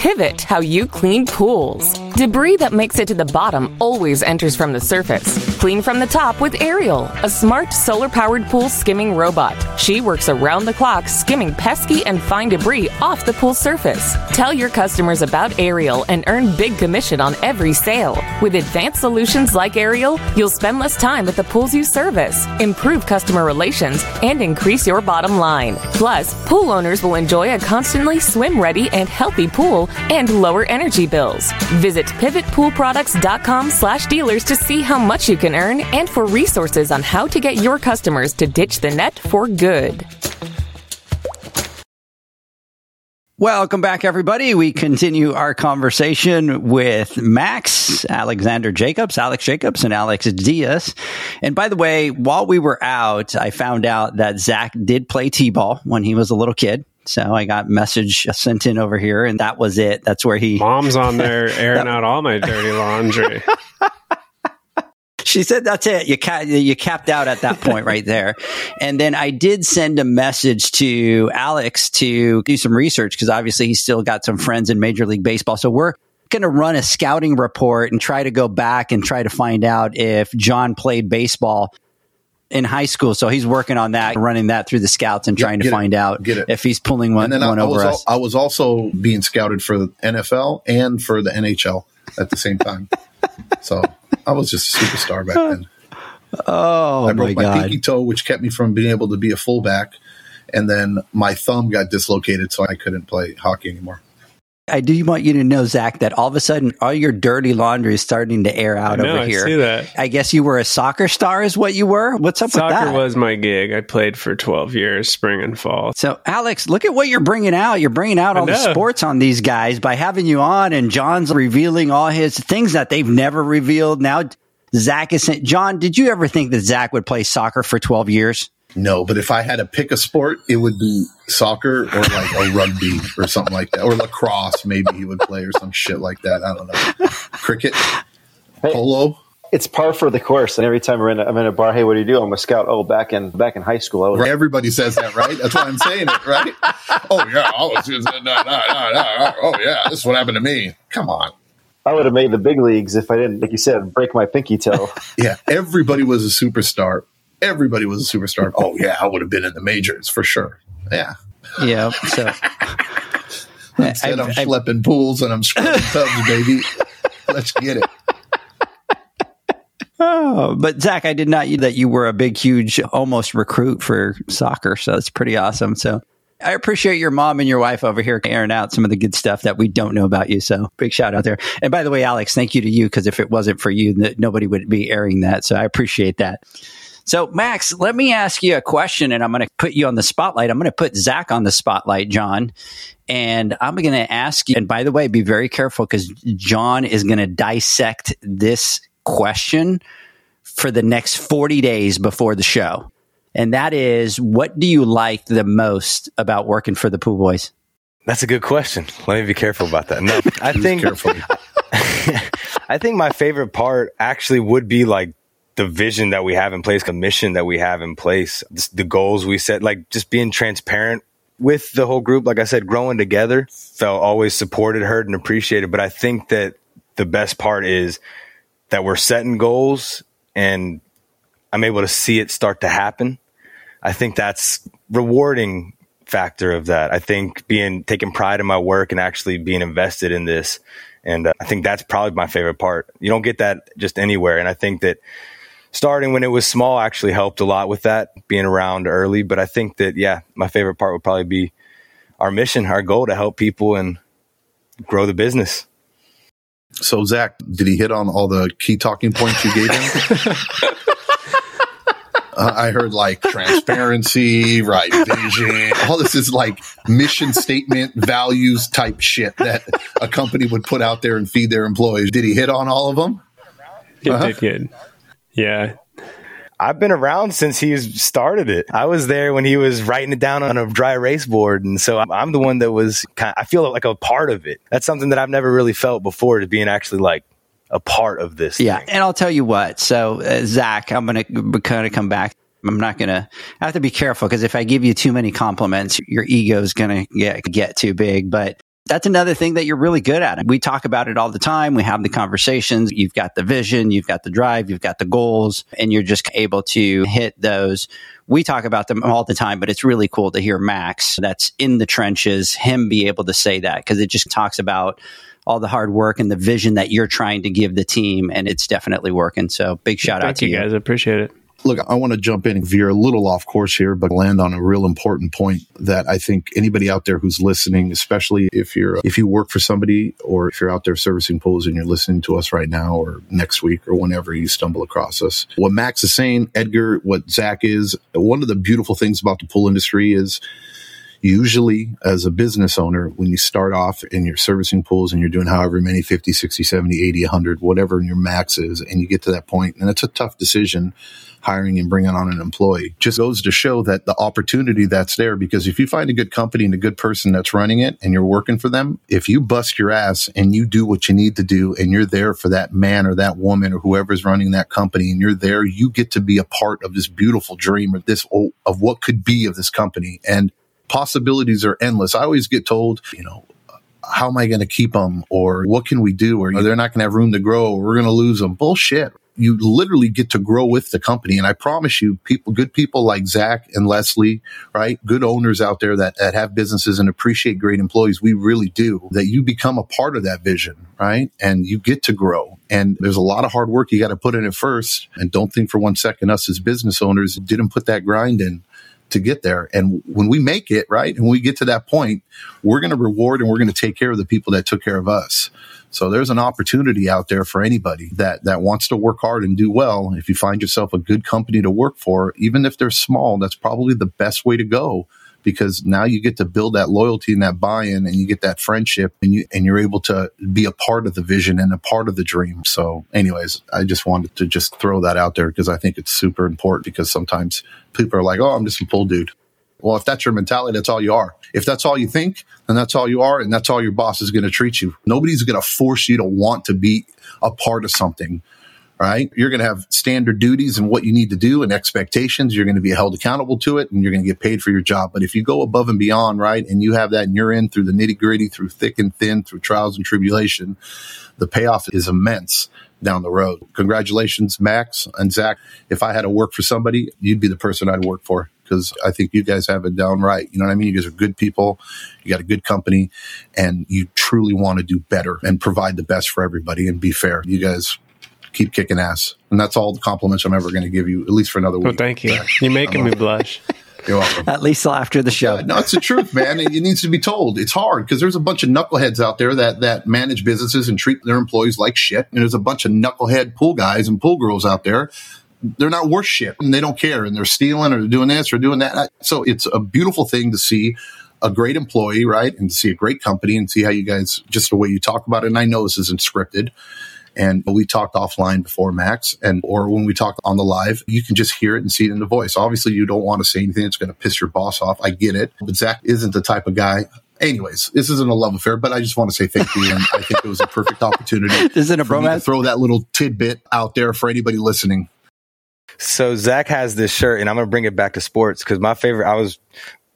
Pivot how you clean pools. Debris that makes it to the bottom always enters from the surface. Clean from the top with Ariel, a smart solar powered pool skimming robot. She works around the clock skimming pesky and fine debris off the pool surface. Tell your customers about Ariel and earn big commission on every sale. With advanced solutions like Ariel, you'll spend less time at the pools you service, improve customer relations, and increase your bottom line. Plus, pool owners will enjoy a constantly swim ready and healthy pool and lower energy bills. Visit pivotpoolproducts.com slash dealers to see how much you can earn and for resources on how to get your customers to ditch the net for good. Welcome back, everybody. We continue our conversation with Max, Alexander Jacobs, Alex Jacobs, and Alex Diaz. And by the way, while we were out, I found out that Zach did play T-ball when he was a little kid. So I got message [laughs] sent in over here, and that was it. That's where he. [laughs] Mom's on there [laughs] airing out all my dirty laundry. she said that's it. You ca- you capped out at that point right there. And then I did send a message to Alex to do some research because obviously he's still got some friends in Major League Baseball. So we're going to run a scouting report and try to go back and try to find out if John played baseball in high school. So he's working on that, running that through the scouts and trying to find it, out if he's pulling one, one I, over I us. I was also being scouted for the NFL and for the NHL at the same time. [laughs] so I was just a superstar back then. Oh, I broke my, my, pinky toe, which kept me from being able to be a fullback. And then my thumb got dislocated, so I couldn't play hockey anymore. I do want you to know, Zach, that all of a sudden all your dirty laundry is starting to air out I know, over I here. see that. I guess you were a soccer star, is what you were. What's up Soccer with that? Soccer was my gig. I played for 12 years, spring and fall. So, Alex, look at what you're bringing out. You're bringing out all the sports on these guys by having you on, and John's revealing all his things that they've never revealed. Now, Zach is John, did you ever think that Zach would play soccer for 12 years? No, but if I had to pick a sport, it would be soccer or like a rugby or something like that, or lacrosse. Maybe he would play or some shit like that. I don't know. Cricket, polo. It's par for the course, and every time we're in a, I'm in a bar, hey, what do you do? I'm a scout. Oh, back in back in high school, I was Everybody says that, right? That's why I'm saying it, right? Oh yeah, I was no, no, no. oh yeah, this is what happened to me. Come on. I would have made the big leagues if I didn't, like you said, break my pinky toe. [laughs] Yeah, everybody was a superstar. Everybody was a superstar. [laughs] Oh yeah, I would have been in the majors for sure. Yeah. Yeah. So, [laughs] Instead, I'm I've- I've- schlepping pools and I'm scrubbing [laughs] tubs, baby. Let's get it. oh, but Zach, I did not that you were a big, huge, almost recruit for soccer. So it's pretty awesome. So I appreciate your mom and your wife over here airing out some of the good stuff that we don't know about you. So big shout out there. And by the way, Alex, thank you to you because if it wasn't for you, nobody would be airing that. So I appreciate that. So Max, let me ask you a question, and I'm going to put you on the spotlight. I'm going to put Zach on the spotlight, John, and I'm going to ask you. And by the way, be very careful because John is going to dissect this question for the next 40 days before the show. And that is, what do you like the most about working for the Pool Boys? That's a good question. Let me be careful about that. No, I [laughs] think [laughs] I think my favorite part actually would be like the vision that we have in place, the mission that we have in place, the goals we set, like just being transparent with the whole group. Like I said, growing together, felt always supported, heard, and appreciated. But I think that the best part is that we're setting goals and I'm able to see it start to happen. I think that's rewarding factor of that. I think being taking pride in my work and actually being invested in this. And uh, I think that's probably my favorite part. You don't get that just anywhere. And I think that starting when it was small actually helped a lot with that, being around early. But I think that, yeah, my favorite part would probably be our mission, our goal to help people and grow the business. So, Zach, did he hit on all the key talking points you gave him? [laughs] Uh, I heard like transparency, right? Vision. All this is like mission statement, values type shit that a company would put out there and feed their employees. Did he hit on all of them? It Uh-huh. did good. Yeah. I've been around since he started it. I was there when he was writing it down on a dry erase board. And so I'm- I'm the one that was kind I feel like a part of it. That's something that I've never really felt before to being actually like a part of this. Yeah, thing. and I'll tell you what. So, uh, Zach, I'm going to kind of come back. I'm not going to. Have to be careful because if I give you too many compliments, your ego is going to get get too big. But That's another thing that you're really good at. We talk about it all the time. We have the conversations. You've got the vision, you've got the drive, you've got the goals, and you're just able to hit those. We talk about them all the time, but it's really cool to hear Max that's in the trenches, him be able to say that because it just talks about all the hard work and the vision that you're trying to give the team, and it's definitely working. So big shout Thank out to you you. guys. I appreciate it. Look, I want to jump in and veer a little off course here, but land on a real important point that I think anybody out there who's listening, especially if you're, if you work for somebody or if you're out there servicing pools and you're listening to us right now or next week or whenever you stumble across us. What Max is saying, Edgar, what Zach is, one of the beautiful things about the pool industry is usually as a business owner, when you start off and you're servicing pools and you're doing however many 50, 60, 70, 80, 100, whatever your max is, and you get to that point, and it's a tough decision hiring and bringing on an employee just goes to show that the opportunity that's there because if you find a good company and a good person that's running it and you're working for them if you bust your ass and you do what you need to do and you're there for that man or that woman or whoever's running that company and you're there you get to be a part of this beautiful dream or this oh, of what could be of this company and possibilities are endless i always get told you know how am I going to keep them? Or what can we do? Or they're not going to have room to grow. Or we're going to lose them. Bullshit you literally get to grow with the company. And I promise you, people, good people like Zach and Leslie, right? Good owners out there that, that have businesses and appreciate great employees. We really do that you become a part of that vision, right? And you get to grow. And there's a lot of hard work you got to put in it first. And don't think for one second us as business owners didn't put that grind in to get there. And when we make it, right, and we get to that point, we're going to reward and we're going to take care of the people that took care of us. So there's an opportunity out there for anybody that, that wants to work hard and do well. If you find yourself a good company to work for, even if they're small, that's probably the best way to go because now you get to build that loyalty and that buy-in and you get that friendship and you and you're able to be a part of the vision and a part of the dream. So anyways, I just wanted to just throw that out there because I think it's super important because sometimes people are like, "Oh, I'm just a pull dude." Well, if that's your mentality, that's all you are. If that's all you think, then that's all you are. And that's all your boss is going to treat you. Nobody's going to force you to want to be a part of something, right? You're going to have standard duties and what you need to do and expectations. You're going to be held accountable to it and you're going to get paid for your job. But if you go above and beyond, right? And you have that and you're in through the nitty gritty, through thick and thin, through trials and tribulation, the payoff is immense down the road. Congratulations, Max and Zach. If I had to work for somebody, you'd be the person I'd work for because I think you guys have it down right. You know what I mean? You guys are good people. You got a good company and you truly want to do better and provide the best for everybody and be fair. You guys keep kicking ass. And that's all the compliments I'm ever going to give you, at least for another week. Well, thank you. You're making me blush. You're welcome. At least till after the show. Yeah, no, it's the truth, man. It, it needs to be told. It's hard because there's a bunch of knuckleheads out there that that manage businesses and treat their employees like shit. And there's a bunch of knucklehead pool guys and pool girls out there they're not worth shit and they don't care and they're stealing or they're doing this or doing that. So it's a beautiful thing to see a great employee, right? And to see a great company and see how you guys, just the way you talk about it. And I know this isn't scripted. And we talked offline before Max and, or when we talk on the live, you can just hear it and see it in the voice. Obviously you don't want to say anything that's going to piss your boss off. I get it. But Zach isn't the type of guy anyways, this isn't a love affair, but I just want to say thank you. And I think it was a perfect opportunity. [laughs] This isn't a bromance. Throw that little tidbit out there for anybody listening. So Zach has this shirt, and I'm gonna bring it back to sports because my favorite. I was,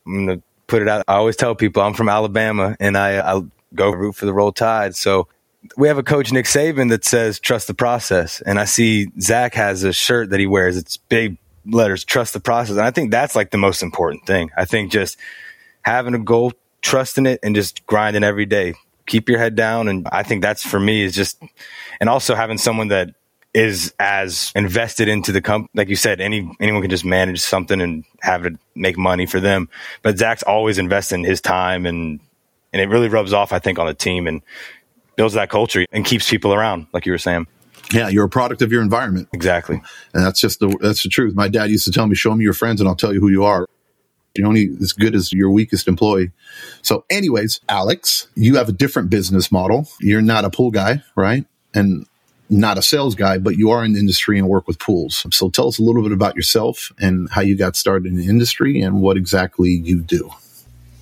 I'm gonna put it out. I always tell people I'm from Alabama, and I I go root for the Roll Tide. So we have a coach Nick Saban that says trust the process, and I see Zach has a shirt that he wears. It's big letters, trust the process, and I think that's like the most important thing. I think just having a goal, trusting it, and just grinding every day. Keep your head down, and I think that's for me is just, and also having someone that is as invested into the company. Like you said, any anyone can just manage something and have it make money for them. But Zach's always investing his time and and it really rubs off, I think, on the team and builds that culture and keeps people around, like you were saying. Yeah, you're a product of your environment. Exactly. And that's just the that's the truth. My dad used to tell me, show me your friends and I'll tell you who you are. You're only as good as your weakest employee. So, anyways, Alex, you have a different business model. You're not a pool guy, right? And not a sales guy, but you are in the industry and work with pools. So tell us a little bit about yourself and how you got started in the industry and what exactly you do.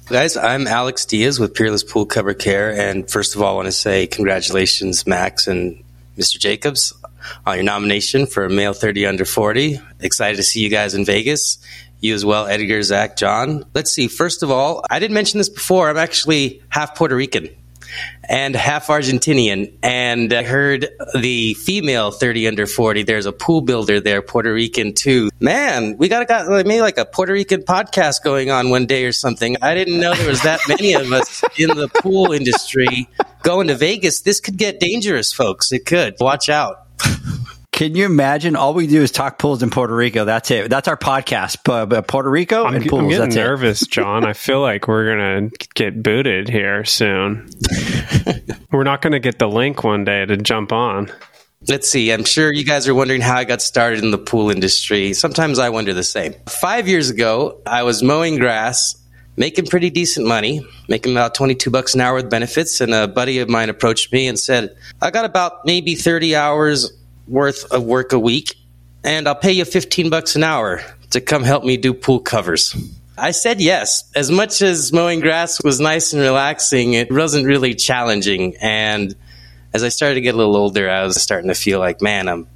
Guys, I'm Alex Diaz with Peerless Pool Cover Care. And first of all, I want to say congratulations, Max and Mr. Jacobs, on your nomination for Male 30 Under 40. Excited to see you guys in Vegas. You as well, Edgar, Zach, John. Let's see. First of all, I didn't mention this before. I'm actually half Puerto Rican and half Argentinian. And I heard the female 30 under 40, there's a pool builder there, Puerto Rican too. Man, we got, got maybe like a Puerto Rican podcast going on one day or something. I didn't know there was that many of us in the pool industry going to Vegas. This could get dangerous, folks. It could. Watch out. [laughs] Can you imagine? All we do is talk pools in Puerto Rico. That's it. That's our podcast. But Puerto Rico I'm, and pools. I'm getting that's nervous, John. I feel like we're gonna get booted here soon. [laughs] we're not gonna get the link one day to jump on. Let's see. I'm sure you guys are wondering how I got started in the pool industry. Sometimes I wonder the same. Five years ago, I was mowing grass, making pretty decent money, making about 22 bucks an hour with benefits. And a buddy of mine approached me and said, I got about maybe 30 hours worth of work a week, and I'll pay you 15 bucks an hour to come help me do pool covers. I said yes. As much as mowing grass was nice and relaxing, it wasn't really challenging. And as I started to get a little older, I was starting to feel like, man, I'm,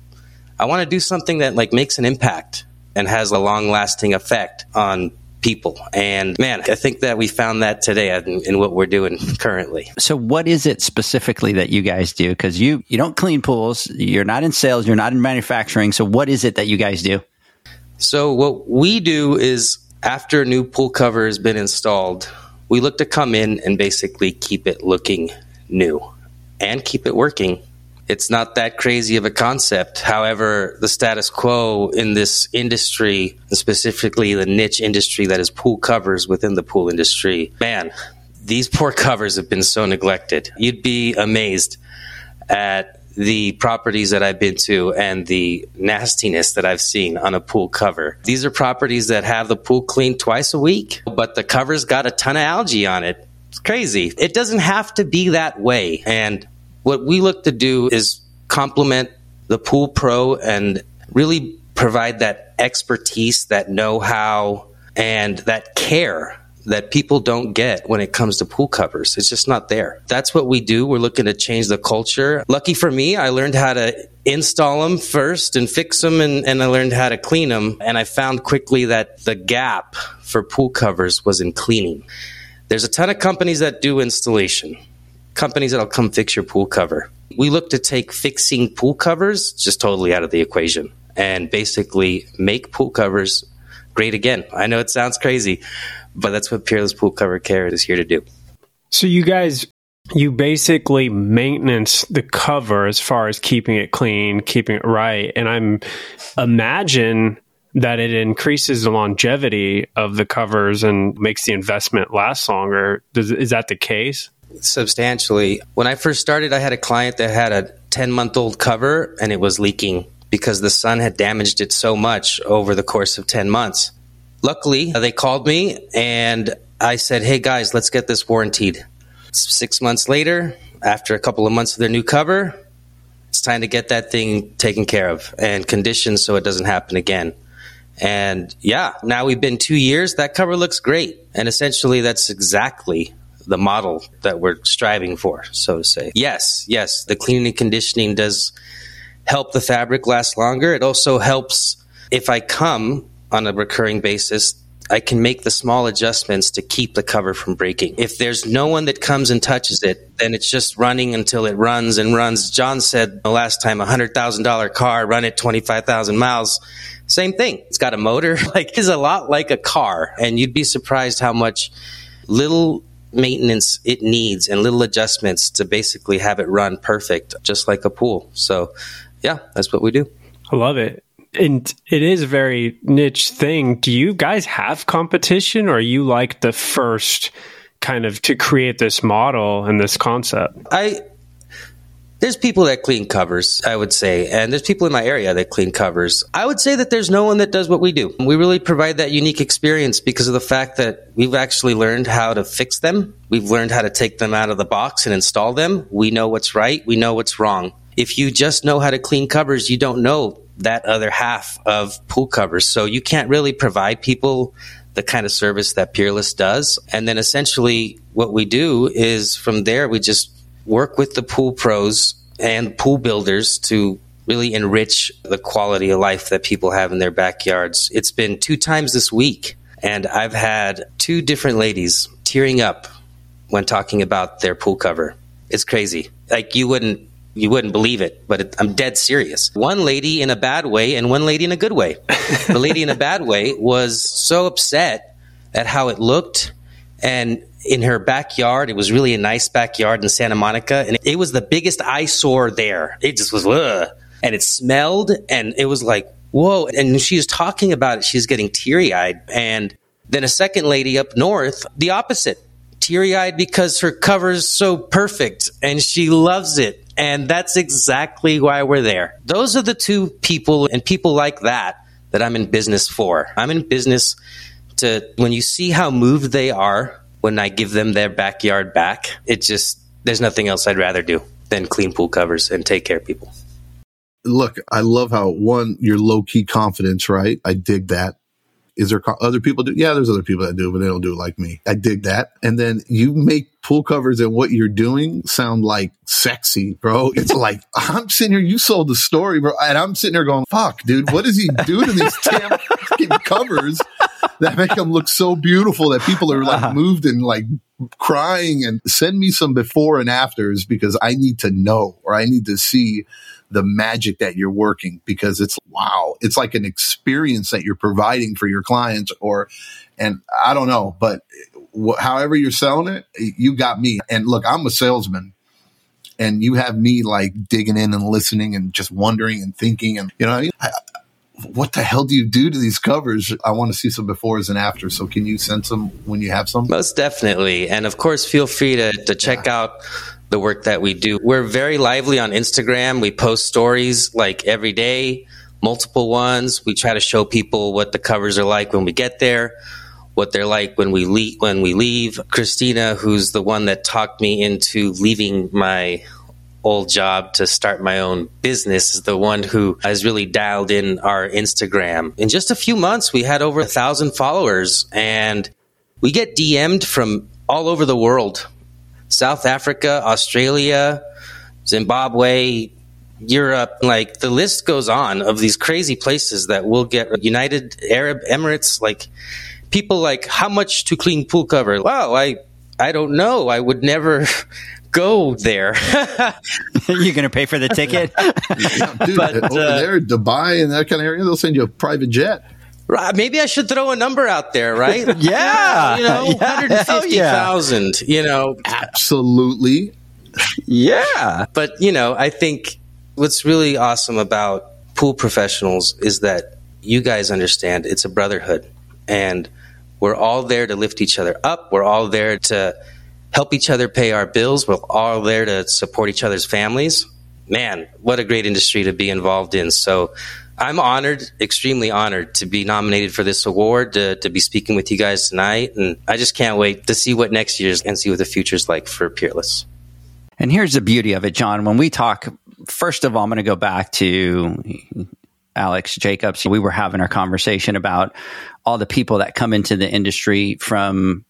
I want to do something that like makes an impact and has a long lasting effect on people. And man, I think that we found that today in, in what we're doing currently. So what is it specifically that you guys do? Because you, you don't clean pools, you're not in sales, you're not in manufacturing. So what is it that you guys do? So what we do is after a new pool cover has been installed, we look to come in and basically keep it looking new and keep it working it's not that crazy of a concept. However, the status quo in this industry, specifically the niche industry that is pool covers within the pool industry, man, these poor covers have been so neglected. You'd be amazed at the properties that I've been to and the nastiness that I've seen on a pool cover. These are properties that have the pool cleaned twice a week, but the cover's got a ton of algae on it. It's crazy. It doesn't have to be that way. And what we look to do is complement the pool pro and really provide that expertise, that know how, and that care that people don't get when it comes to pool covers. It's just not there. That's what we do. We're looking to change the culture. Lucky for me, I learned how to install them first and fix them, and, and I learned how to clean them. And I found quickly that the gap for pool covers was in cleaning. There's a ton of companies that do installation companies that'll come fix your pool cover. We look to take fixing pool covers just totally out of the equation and basically make pool covers great again. I know it sounds crazy, but that's what Peerless Pool Cover Care is here to do. So you guys you basically maintenance the cover as far as keeping it clean, keeping it right, and I'm imagine that it increases the longevity of the covers and makes the investment last longer. Does, is that the case? Substantially. When I first started, I had a client that had a 10 month old cover and it was leaking because the sun had damaged it so much over the course of 10 months. Luckily, they called me and I said, Hey guys, let's get this warranted. Six months later, after a couple of months of their new cover, it's time to get that thing taken care of and conditioned so it doesn't happen again. And yeah, now we've been two years. That cover looks great. And essentially, that's exactly the model that we're striving for, so to say. Yes, yes, the cleaning and conditioning does help the fabric last longer. It also helps if I come on a recurring basis, I can make the small adjustments to keep the cover from breaking. If there's no one that comes and touches it, then it's just running until it runs and runs. John said the last time a hundred thousand dollar car, run it 25,000 miles. Same thing. It's got a motor. [laughs] Like, it's a lot like a car. And you'd be surprised how much little maintenance it needs and little adjustments to basically have it run perfect, just like a pool. So, yeah, that's what we do. I love it. And it is a very niche thing. Do you guys have competition or are you like the first kind of to create this model and this concept? I there's people that clean covers, I would say, and there's people in my area that clean covers. I would say that there's no one that does what we do. We really provide that unique experience because of the fact that we've actually learned how to fix them. We've learned how to take them out of the box and install them. We know what's right. We know what's wrong. If you just know how to clean covers, you don't know that other half of pool covers. So you can't really provide people the kind of service that Peerless does. And then essentially what we do is from there, we just work with the pool pros and pool builders to really enrich the quality of life that people have in their backyards. It's been two times this week, and I've had two different ladies tearing up when talking about their pool cover. It's crazy. Like you wouldn't you wouldn't believe it, but it, I'm dead serious. One lady in a bad way and one lady in a good way. [laughs] the lady in a bad way was so upset at how it looked and in her backyard. It was really a nice backyard in Santa Monica and it was the biggest eyesore there. It just was ugh. and it smelled and it was like, whoa. And she was talking about it. She's getting teary eyed. And then a second lady up north, the opposite teary eyed because her cover is so perfect and she loves it. And that's exactly why we're there. Those are the two people and people like that that I'm in business for. I'm in business to, when you see how moved they are when I give them their backyard back, it just, there's nothing else I'd rather do than clean pool covers and take care of people. Look, I love how one, your low key confidence, right? I dig that. Is there co- other people do? Yeah, there's other people that do, but they don't do it like me. I dig that. And then you make pool covers and what you're doing sound like sexy, bro. [laughs] It's like, I'm sitting here, you sold the story, bro. And I'm sitting here going, fuck, dude, what does he do to these damn covers that make them look so beautiful that people are like uh-huh. moved and like crying and send me some before and afters because I need to know or I need to see the magic that you're working because it's wow. It's like an experience that you're providing for your clients or, and I don't know, but wh- however you're selling it, you got me. And look, I'm a salesman and you have me like digging in and listening and just wondering and thinking and, you know, I, what the hell do you do to these covers? I want to see some befores and afters. So can you send some when you have some? Most definitely. And of course, feel free to, to check yeah. out the work that we do. We're very lively on Instagram. We post stories like every day, multiple ones. We try to show people what the covers are like when we get there, what they're like when we leave, when we leave. Christina, who's the one that talked me into leaving my old job to start my own business is the one who has really dialed in our Instagram. In just a few months, we had over a thousand followers and we get DM'd from all over the world. South Africa, Australia, Zimbabwe, Europe, like the list goes on of these crazy places that will get United Arab Emirates, like people like how much to clean pool cover? Wow, I I don't know. I would never [laughs] go there. [laughs] You're going to pay for the ticket? [laughs] dude, but, over uh, there, Dubai and that kind of area, they'll send you a private jet. Maybe I should throw a number out there, right? [laughs] yeah. You know, yeah. 150,000, yeah. you know. Absolutely. Yeah. But, you know, I think what's really awesome about pool professionals is that you guys understand it's a brotherhood and we're all there to lift each other up. We're all there to help each other pay our bills. We're all there to support each other's families. Man, what a great industry to be involved in. So I'm honored, extremely honored to be nominated for this award, to, to be speaking with you guys tonight. And I just can't wait to see what next year's and see what the future's like for Peerless. And here's the beauty of it, John. When we talk, first of all, I'm going to go back to Alex Jacobs. We were having our conversation about all the people that come into the industry from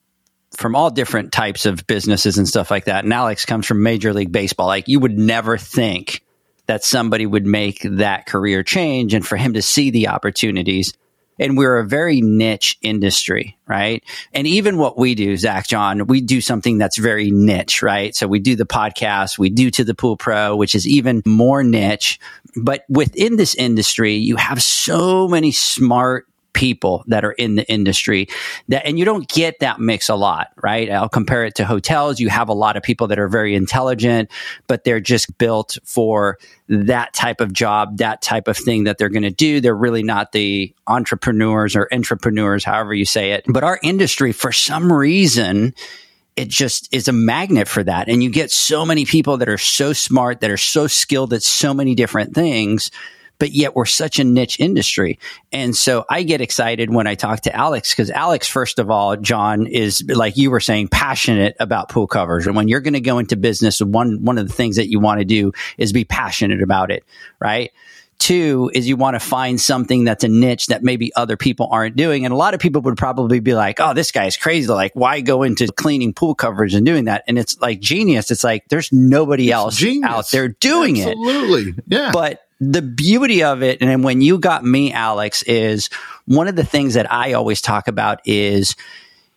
from all different types of businesses and stuff like that. And Alex comes from Major League Baseball. Like you would never think that somebody would make that career change and for him to see the opportunities. And we're a very niche industry, right? And even what we do, Zach John, we do something that's very niche, right? So we do the podcast, we do to the pool pro, which is even more niche. But within this industry, you have so many smart people that are in the industry that and you don't get that mix a lot right? I'll compare it to hotels. You have a lot of people that are very intelligent but they're just built for that type of job that type of thing that they're going to do. They're really not the entrepreneurs or entrepreneurs however you say it. But our industry for some reason it just is a magnet for that. And you get so many people that are so smart, that are so skilled at so many different things but yet we're such a niche industry. And so I get excited when I talk to Alex because Alex, first of all, John is like you were saying, passionate about pool covers. And when you're going to go into business, one, one of the things that you want to do is be passionate about it, right? Two is you want to find something that's a niche that maybe other people aren't doing. And a lot of people would probably be like, oh, this guy's crazy. Like, why go into cleaning pool covers and doing that? And it's like genius. It's like there's nobody it's else genius. out there doing Absolutely. it. Absolutely. Yeah. But the beauty of it, and when you got me, Alex, is one of the things that I always talk about is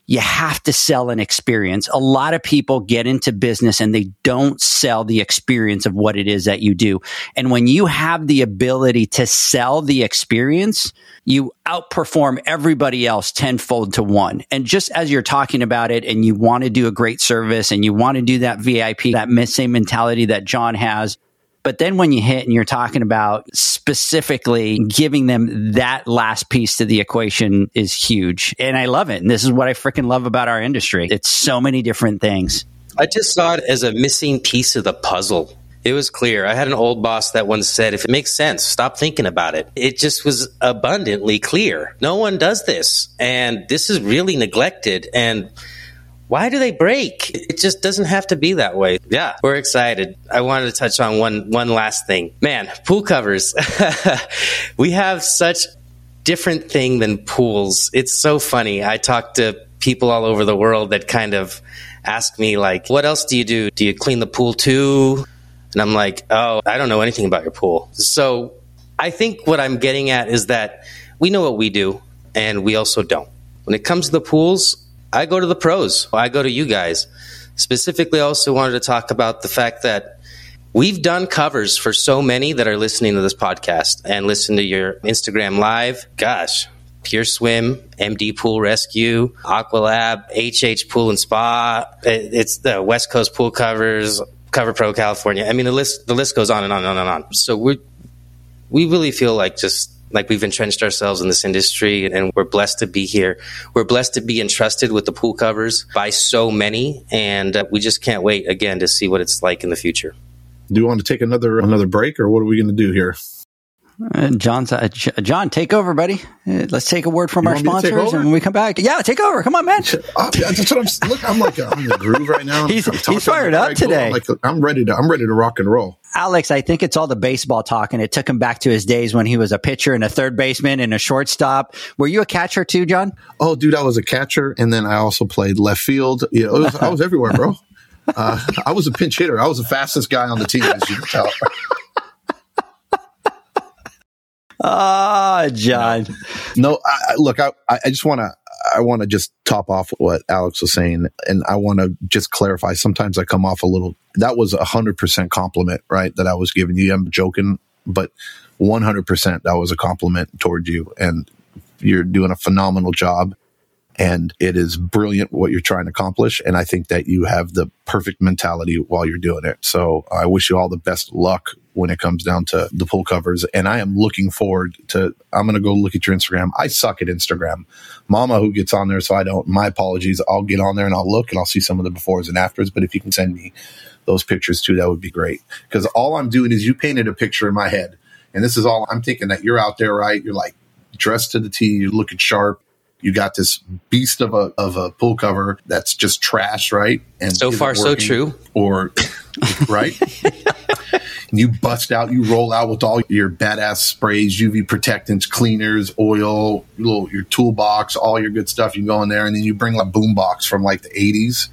you have to sell an experience. A lot of people get into business and they don't sell the experience of what it is that you do. And when you have the ability to sell the experience, you outperform everybody else tenfold to one. And just as you're talking about it and you want to do a great service and you want to do that VIP, that same mentality that John has, but then when you hit and you're talking about specifically giving them that last piece to the equation is huge. And I love it. And this is what I freaking love about our industry. It's so many different things. I just saw it as a missing piece of the puzzle. It was clear. I had an old boss that once said, if it makes sense, stop thinking about it. It just was abundantly clear. No one does this. And this is really neglected. And why do they break? It just doesn't have to be that way. Yeah, we're excited. I wanted to touch on one one last thing. Man, pool covers. [laughs] we have such different thing than pools. It's so funny. I talk to people all over the world that kind of ask me like, "What else do you do? Do you clean the pool too?" And I'm like, "Oh, I don't know anything about your pool." So, I think what I'm getting at is that we know what we do and we also don't. When it comes to the pools, I go to the pros. I go to you guys. Specifically, I also wanted to talk about the fact that we've done covers for so many that are listening to this podcast and listen to your Instagram live. Gosh, Pure Swim, MD Pool Rescue, Aqualab, HH Pool and Spa. It's the West Coast Pool Covers, Cover Pro California. I mean, the list the list goes on and on and on and on. So we we really feel like just like we've entrenched ourselves in this industry and we're blessed to be here. We're blessed to be entrusted with the pool covers by so many and uh, we just can't wait again to see what it's like in the future. Do you want to take another another break or what are we going to do here? Uh, John's, uh, John, take over, buddy. Uh, let's take a word from you our sponsors, and when we come back, yeah, take over. Come on, man. Uh, that's what I'm. Look, I'm like I'm in the groove right now. [laughs] he's, he's fired up today. I'm, like, I'm ready to. I'm ready to rock and roll. Alex, I think it's all the baseball talk, and it took him back to his days when he was a pitcher and a third baseman and a shortstop. Were you a catcher too, John? Oh, dude, I was a catcher, and then I also played left field. You know, was, I was everywhere, bro. [laughs] Uh, I was a pinch hitter. I was the fastest guy on the team, as you can tell. [laughs] Ah, oh, John. No, no I, look, I, I just want to, I want to just top off what Alex was saying. And I want to just clarify. Sometimes I come off a little, that was a hundred percent compliment, right? That I was giving you. I'm joking, but 100% that was a compliment toward you. And you're doing a phenomenal job and it is brilliant what you're trying to accomplish. And I think that you have the perfect mentality while you're doing it. So I wish you all the best luck when it comes down to the pull covers. And I am looking forward to, I'm going to go look at your Instagram. I suck at Instagram. Mama who gets on there, so I don't, my apologies. I'll get on there and I'll look and I'll see some of the befores and afters. But if you can send me those pictures too, that would be great. Because all I'm doing is you painted a picture in my head. And this is all I'm thinking that you're out there, right? You're like dressed to the T, you're looking sharp you got this beast of a of a pull cover that's just trash, right? And so far, so true. Or [laughs] right, [laughs] you bust out, you roll out with all your badass sprays, UV protectants, cleaners, oil, little your toolbox, all your good stuff. You go in there, and then you bring a boombox from like the eighties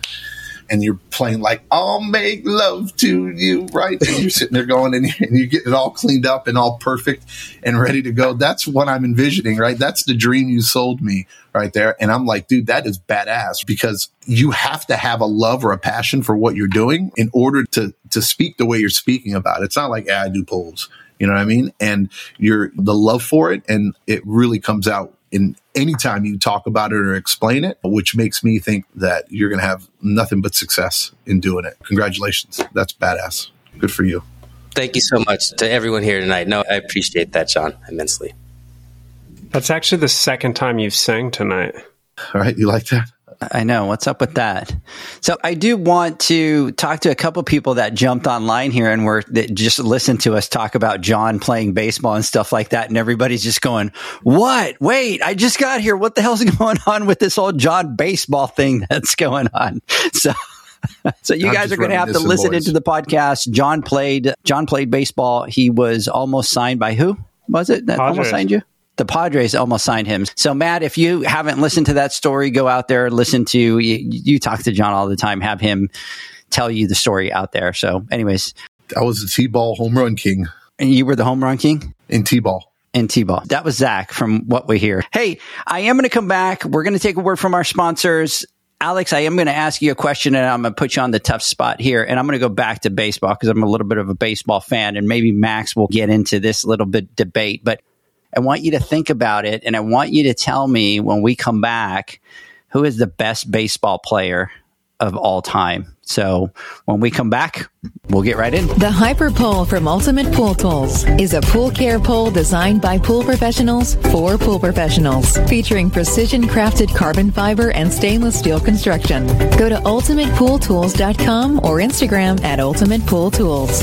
and you're playing like I'll make love to you, right? And you're sitting there going and, and you get it all cleaned up and all perfect and ready to go. That's what I'm envisioning, right? That's the dream you sold me right there. And I'm like, dude, that is badass because you have to have a love or a passion for what you're doing in order to to speak the way you're speaking about it. It's not like, yeah, I do polls. You know what I mean? And you're the love for it and it really comes out in anytime you talk about it or explain it, which makes me think that you're going to have nothing but success in doing it. Congratulations. That's badass. Good for you. Thank you so much to everyone here tonight. No, I appreciate that, John, immensely. That's actually the second time you've sang tonight. All right. You like that? I know. What's up with that? So I do want to talk to a couple people that jumped online here and were that just listened to us talk about John playing baseball and stuff like that. And everybody's just going, what? Wait, I just got here. What the hell's [laughs] going on with this old John baseball thing that's going on? [laughs] So. so you I'm guys are going to have to listen boys. into the podcast. John played John played baseball. He was almost signed by who was it that Padres. almost signed you? The Padres almost signed him. So, Matt, if you haven't listened to that story, go out there, listen to you, you talk to John all the time, have him tell you the story out there. So, anyways, I was the T ball home run king. And you were the home run king in T-ball. In T-ball. That was Zach from what we hear. Hey, I am going to come back. We're going to take a word from our sponsors. Alex, I am going to ask you a question and I'm going to put you on the tough spot here. And I'm going to go back to baseball because I'm a little bit of a baseball fan and maybe Max will get into this little bit debate, but I want you to think about it and I want you to tell me when we come back who is the best baseball player of all time. So when we come back, we'll get right in. The Hyper Pole from Ultimate Pool Tools is a pool care pole designed by pool professionals for pool professionals, featuring precision crafted carbon fiber and stainless steel construction. Go to ultimatepooltools.com or Instagram at Ultimate Pool Tools.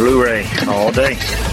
Blu-ray all day.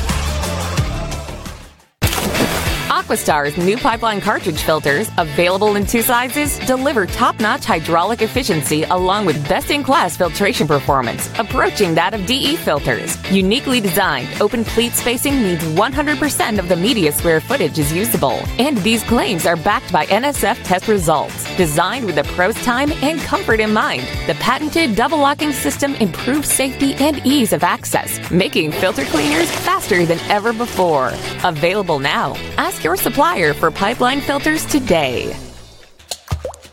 Aquastar's new pipeline cartridge filters, available in two sizes, deliver top-notch hydraulic efficiency along with best-in-class filtration performance, approaching that of DE filters. Uniquely designed, open pleat spacing means 100% of the media square footage is usable, and these claims are backed by NSF test results. Designed with the pro's time and comfort in mind, the patented double locking system improves safety and ease of access, making filter cleaners faster than ever before. Available now. Ask your supplier for pipeline filters today.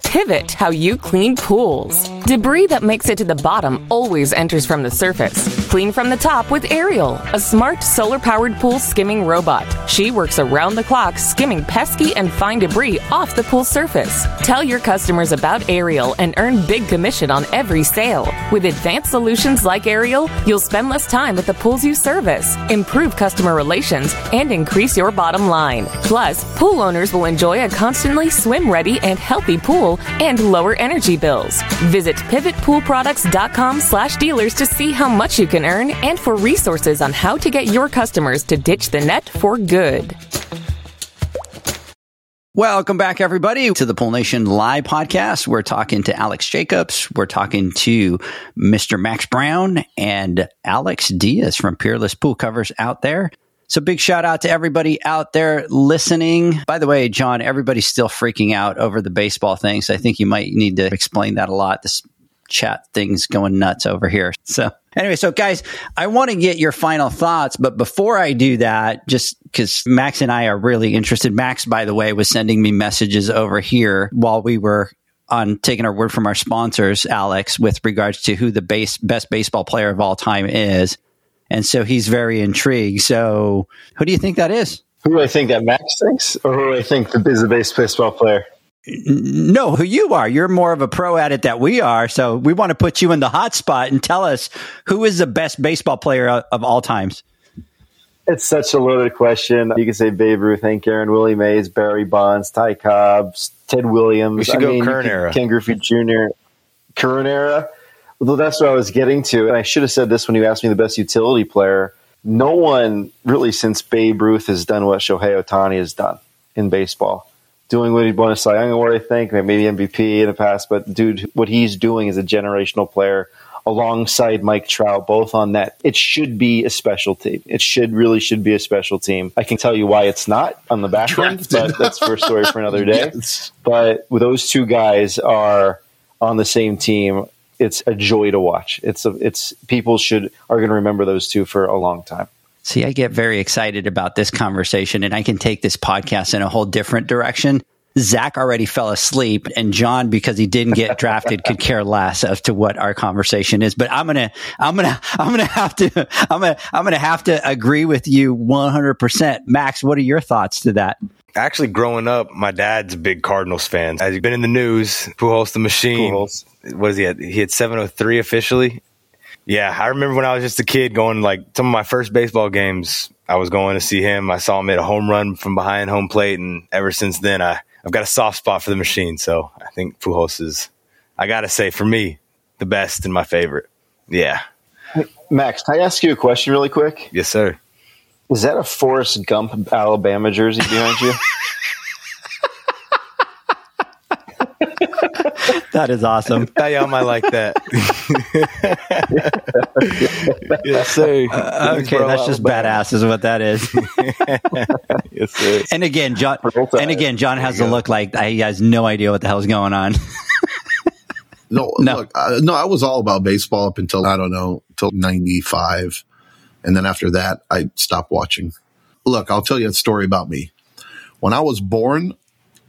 Pivot how you clean pools. Debris that makes it to the bottom always enters from the surface. Clean from the top with Ariel, a smart solar powered pool skimming robot. She works around the clock skimming pesky and fine debris off the pool surface. Tell your customers about Ariel and earn big commission on every sale. With advanced solutions like Ariel, you'll spend less time at the pools you service, improve customer relations, and increase your bottom line. Plus, pool owners will enjoy a constantly swim ready and healthy pool and lower energy bills. Visit pivotpoolproducts.com slash dealers to see how much you can earn and for resources on how to get your customers to ditch the net for good. Welcome back, everybody, to the Pool Nation Live podcast. We're talking to Alex Jacobs. We're talking to Mr. Max Brown and Alex Diaz from Peerless Pool Covers out there. So big shout out to everybody out there listening. By the way, John, everybody's still freaking out over the baseball things. I think you might need to explain that a lot. This chat thing's going nuts over here. So anyway, so guys, I want to get your final thoughts, but before I do that, just because Max and I are really interested. Max, by the way, was sending me messages over here while we were on taking our word from our sponsors, Alex, with regards to who the base, best baseball player of all time is. And so he's very intrigued. So who do you think that is? Who do I think that Max thinks, or who do I think is the best baseball player? No, who you are. You're more of a pro at it that we are. So we want to put you in the hot spot and tell us who is the best baseball player of all times. It's such a loaded question. You can say Babe Ruth, Hank Aaron, Willie Mays, Barry Bonds, Ty Cobb, Ted Williams. We should I go mean, current era. Ken Griffey Jr. current era. Well, that's what I was getting to. And I should have said this when you asked me the best utility player. No one really since Babe Ruth has done what Shohei Ohtani has done in baseball. Doing what he won a Cy Young Award, I think, maybe MVP in the past. But dude, what he's doing is a generational player alongside Mike Trout, both on that. It should be a special team. It should really should be a special team. I can tell you why it's not on the back end, but that's for a story for another [laughs] day. Yes. But those two guys are on the same team. It's a joy to watch. It's a, it's people should are going to remember those two for a long time. See, I get very excited about this conversation and I can take this podcast in a whole different direction. Zach already fell asleep and John, because he didn't get drafted, could care less as to what our conversation is. But I'm going to, I'm going to, I'm going to have to, I'm going to, I'm going to have to agree with you 100%. Max, what are your thoughts to that? Actually, growing up, my dad's a big Cardinals fan. As you've been in the news, Pujols the machine. Pujols. What is he at? He had 703 officially. Yeah, I remember when I was just a kid going like some of my first baseball games. I was going to see him. I saw him hit a home run from behind home plate, and ever since then, I I've got a soft spot for the machine. So I think Pujols is, I gotta say, for me, the best and my favorite. Yeah, Max, can I ask you a question really quick? yes, sir. Is that a Forrest Gump Alabama jersey behind you? [laughs] [laughs] That is awesome. [laughs] How y'all might like that? [laughs] yes, sir. okay, that's just badass, is what that is. yes, sir. And again, John, and again, John has There to go. look like he has no idea what the hell's going on. No, No. look, uh, no, I was all about baseball up until I don't know, till '95, and then after that, I stopped watching. Look, I'll tell you a story about me. When I was born,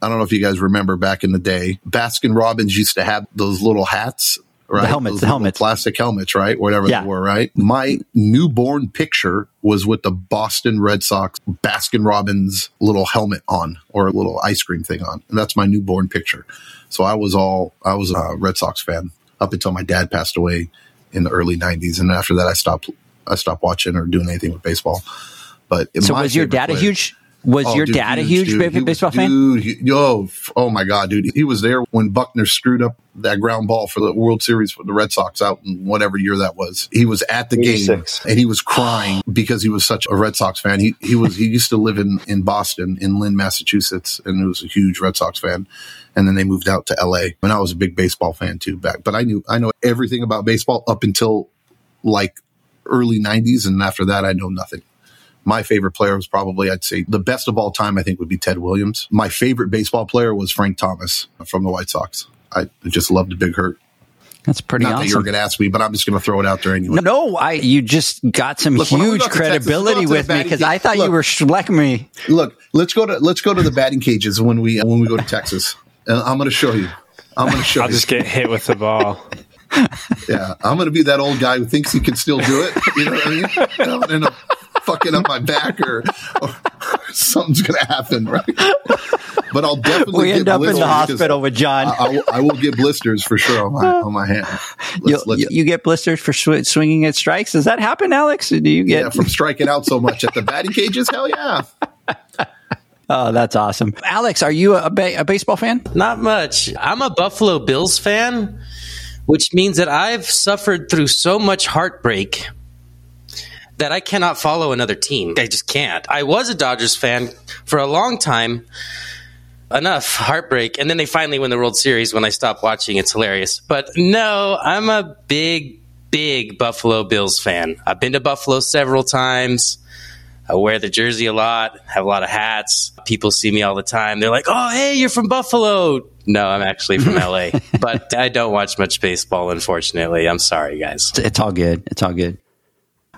I don't know if you guys remember back in the day, Baskin Robbins used to have those little hats, right? helmets, Those the helmets. plastic helmets, right? Whatever Yeah. they were, right? My newborn picture was with the Boston Red Sox Baskin Robbins little helmet on, or a little ice cream thing on, and that's my newborn picture. So I was all I was a Red Sox fan up until my dad passed away in the early '90s, and after that, I stopped. I stopped watching or doing anything with baseball. But so was your dad a huge? Was Oh, your dude, dad a huge, huge dude. ba- He was- baseball fan? Dude, he- yo, oh my god, dude, he was there when Buckner screwed up that ground ball for the World Series for the Red Sox out in whatever year that was. He was at the game and he was crying because he was such a Red Sox fan. He he was he used to live in in Boston, in Lynn, Massachusetts, and he was a huge Red Sox fan. And then they moved out to L.A. And I was a big baseball fan too back. But I knew I know everything about baseball up until like early '90s, and after that, I know nothing. My favorite player was probably, I'd say, the best of all time, I think, would be Ted Williams. My favorite baseball player was Frank Thomas from the White Sox. I just loved the Big Hurt. That's pretty Not that you were going to ask me, but I'm just going to throw it out there anyway. No, no, I you just got some Look, huge went out Texas, credibility let's go out to with me because. I thought you were schlecking me. Look, let's go to let's go to the batting cages when we when we go to Texas, and I'm going to show you. I'm going to show. I'll you. just get hit with the ball. Yeah, I'm going to be that old guy who thinks he can still do it. You know what I mean? [laughs] And I'm going to end up fucking up my back or, or something's going to happen, right? But I'll definitely We get end up in the hospital with John. I, I will, I will get blisters for sure on my on my hand. you, Let's, let's, you, you get blisters for sw- swinging at strikes. Does that happen, Alex? Or do you get? yeah, from striking out so much at the batting cages. Hell yeah! [laughs] oh, that's awesome. Alex, are you a, ba- a baseball fan? Not much. I'm a Buffalo Bills fan, which means that I've suffered through so much heartbreak that I cannot follow another team. I just can't. I was a Dodgers fan for a long time. Enough heartbreak. And then they finally win the World Series when I stopped watching. It's hilarious. But no, I'm a big, big Buffalo Bills fan. I've been to Buffalo several times. I wear the jersey a lot, have a lot of hats. People see me all the time. They're like, oh, hey, you're from Buffalo. No, I'm actually from LA, [laughs] but I don't watch much baseball, unfortunately. I'm sorry, guys. It's- It's all good. It's all good.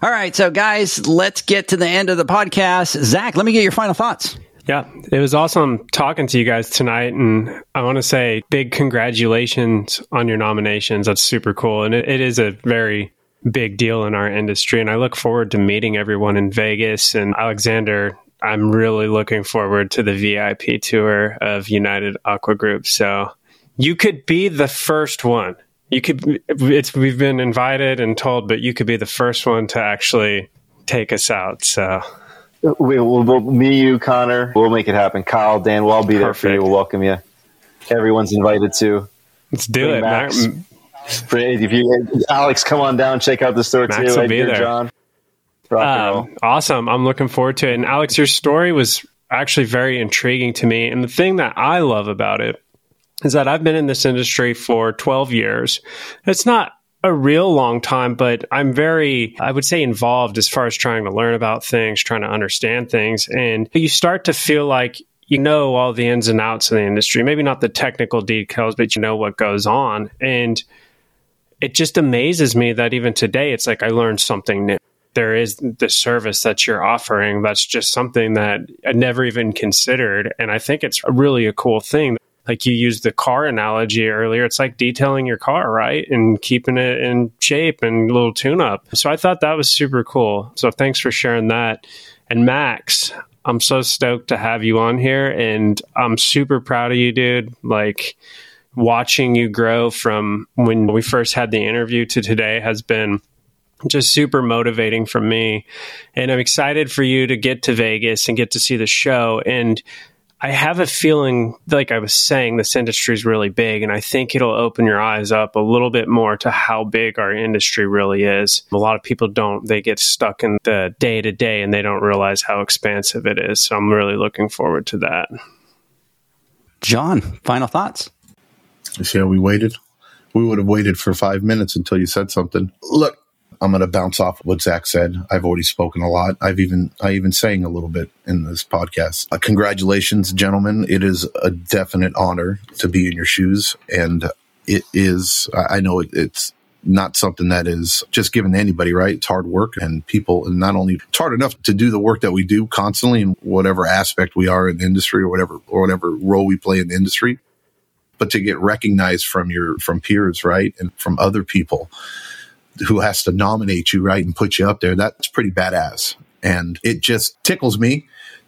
All right, so guys, let's get to the end of the podcast. Zach, let me get your final thoughts. Yeah, it was awesome talking to you guys tonight. And I want to say big congratulations on your nominations. That's super cool. And it, it is a very big deal in our industry. And I look forward to meeting everyone in Vegas. And Alexander, I'm really looking forward to the VIP tour of United Aqua Group. So you could be the first one. You could, it's, we've been invited and told, but you could be the first one to actually take us out. So We, we'll, we'll, me, you, Connor, we'll make it happen. Kyle, Dan, we'll all be there for you. We'll welcome you. Everyone's invited to. let's do it. Max. Max. if you, Alex, come on down, check out the store Max too. will be there. John. Um, awesome. I'm looking forward to it. And Alex, your story was actually very intriguing to me. And the thing that I love about it is that I've been in this industry for 12 years. It's not a real long time, but I'm very, I would say, involved as far as trying to learn about things, trying to understand things. And you start to feel like you know all the ins and outs of the industry, maybe not the technical details, but you know what goes on. And it just amazes me that even today, it's like I learned something new. There is the service that you're offering that's just something that I never even considered. And I think it's really a cool thing like you used the car analogy earlier it's like detailing your car right? And keeping it in shape and a little tune up. So i thought that was super cool. So thanks for sharing that. And max i'm so stoked to have you on here and i'm super proud of you dude. Like watching you grow from when we first had the interview to today has been just super motivating for me. And i'm excited for you to get to vegas and get to see the show. And I have a feeling, like I was saying, this industry is really big, and I think it'll open your eyes up a little bit more to how big our industry really is. A lot of people don't, they get stuck in the day to day and they don't realize how expansive it is. So I'm really looking forward to that. John, final thoughts? You see how we waited? We would have waited for five minutes until you said something. Look, I'm going to bounce off what Zach said. I've already spoken a lot. I've even I even sang a little bit in this podcast. Uh, congratulations, gentlemen! It is a definite honor to be in your shoes, and it is. I know it, it's not something that is just given to anybody, right? It's hard work and people, and not only it's hard enough to do the work that we do constantly in whatever aspect we are in the industry or whatever or whatever role we play in the industry, but to get recognized from your from peers, right, and from other people who has to nominate you, right, and put you up there. That's pretty badass. And it just tickles me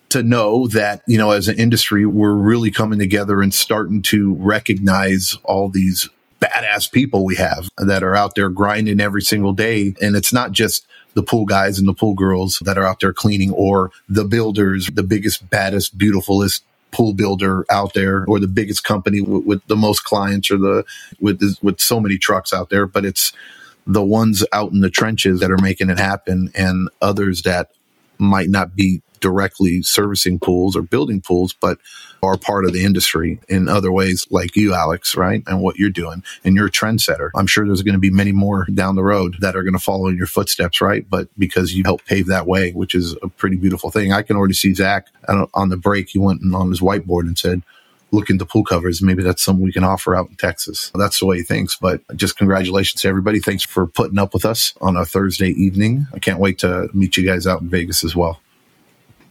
to know that, you know, as an industry, we're really coming together and starting to recognize all these badass people we have that are out there grinding every single day. And it's not just the pool guys and the pool girls that are out there cleaning or the builders, the biggest, baddest, beautifulest pool builder out there or the biggest company with, with the most clients or the with with so many trucks out there but it's the ones out in the trenches that are making it happen and others that might not be directly servicing pools or building pools, but are part of the industry in other ways, like you, Alex, right? And what you're doing. And you're a trendsetter. I'm sure there's going to be many more down the road that are going to follow in your footsteps, right? But because you helped pave that way, which is a pretty beautiful thing. I can already see Zach on the break. He went on his whiteboard and said, look into pool covers. Maybe that's something we can offer out in Texas. That's the way he thinks. But just congratulations to everybody. Thanks for putting up with us on a Thursday evening. I can't wait to meet you guys out in Vegas as well.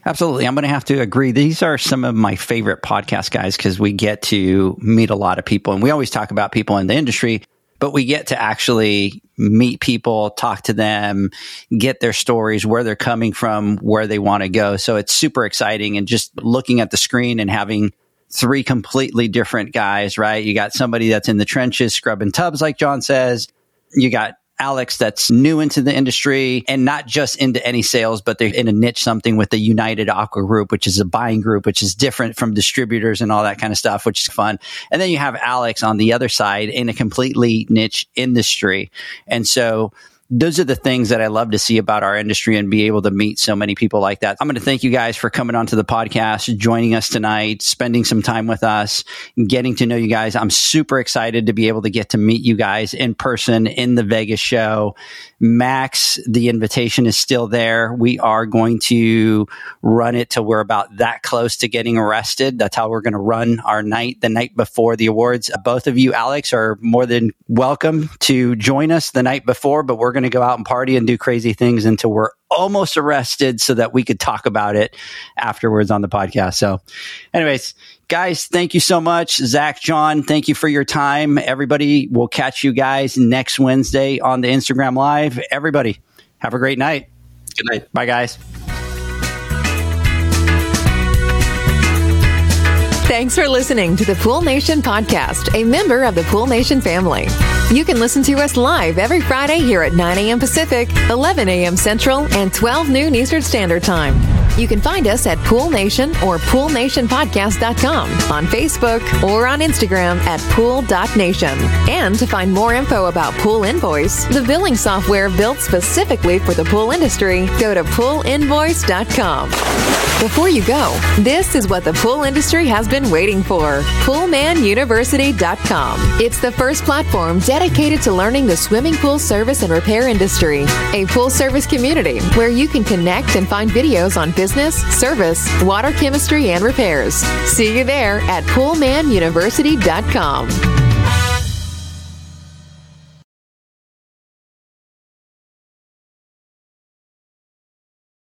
Absolutely. I'm going to have to agree. These are some of my favorite podcast guys because we get to meet a lot of people and we always talk about people in the industry, but we get to actually meet people, talk to them, get their stories, where they're coming from, where they want to go. So it's super exciting. And just looking at the screen and having three completely different guys, right? You got somebody that's in the trenches scrubbing tubs, like John says. You got Alex that's new into the industry and not just into any sales, but they're in a niche something with the United Aqua Group, which is a buying group, which is different from distributors and all that kind of stuff, which is fun. And then you have Alex on the other side in a completely niche industry. And so those are the things that I love to see about our industry and be able to meet so many people like that. I'm going to thank you guys for coming onto the podcast, joining us tonight, spending some time with us, getting to know you guys. I'm super excited to be able to get to meet you guys in person in the Vegas show. Max, the invitation is still there. We are going to run it till we're about that close to getting arrested. That's how we're going to run our night the night before the awards. Uh, both of you, Alex, are more than welcome to join us the night before, but we're going to go out and party and do crazy things until we're almost arrested so that we could talk about it afterwards on the podcast. So, anyways, guys, thank you so much. Zach, John, thank you for your time. Everybody, we'll catch you guys next Wednesday on the Instagram Live. Everybody, have a great night. Good night. Bye, guys. Thanks for listening to the Pool Nation podcast, a member of the Pool Nation family. You can listen to us live every Friday here at 9 a.m. Pacific, 11 a.m. Central, and 12 noon Eastern Standard Time. You can find us at Pool Nation or PoolNationPodcast.com, on Facebook, or on Instagram at Pool.nation. And to find more info about Pool Invoice, the billing software built specifically for the pool industry, go to PoolInvoice.com. Before you go, this is what the pool industry has been waiting for PoolManUniversity.com. It's the first platform dedicated to learning the swimming pool service and repair industry, a pool service community where you can connect and find videos on business, service, water chemistry, and repairs. See you there at PoolManUniversity.com.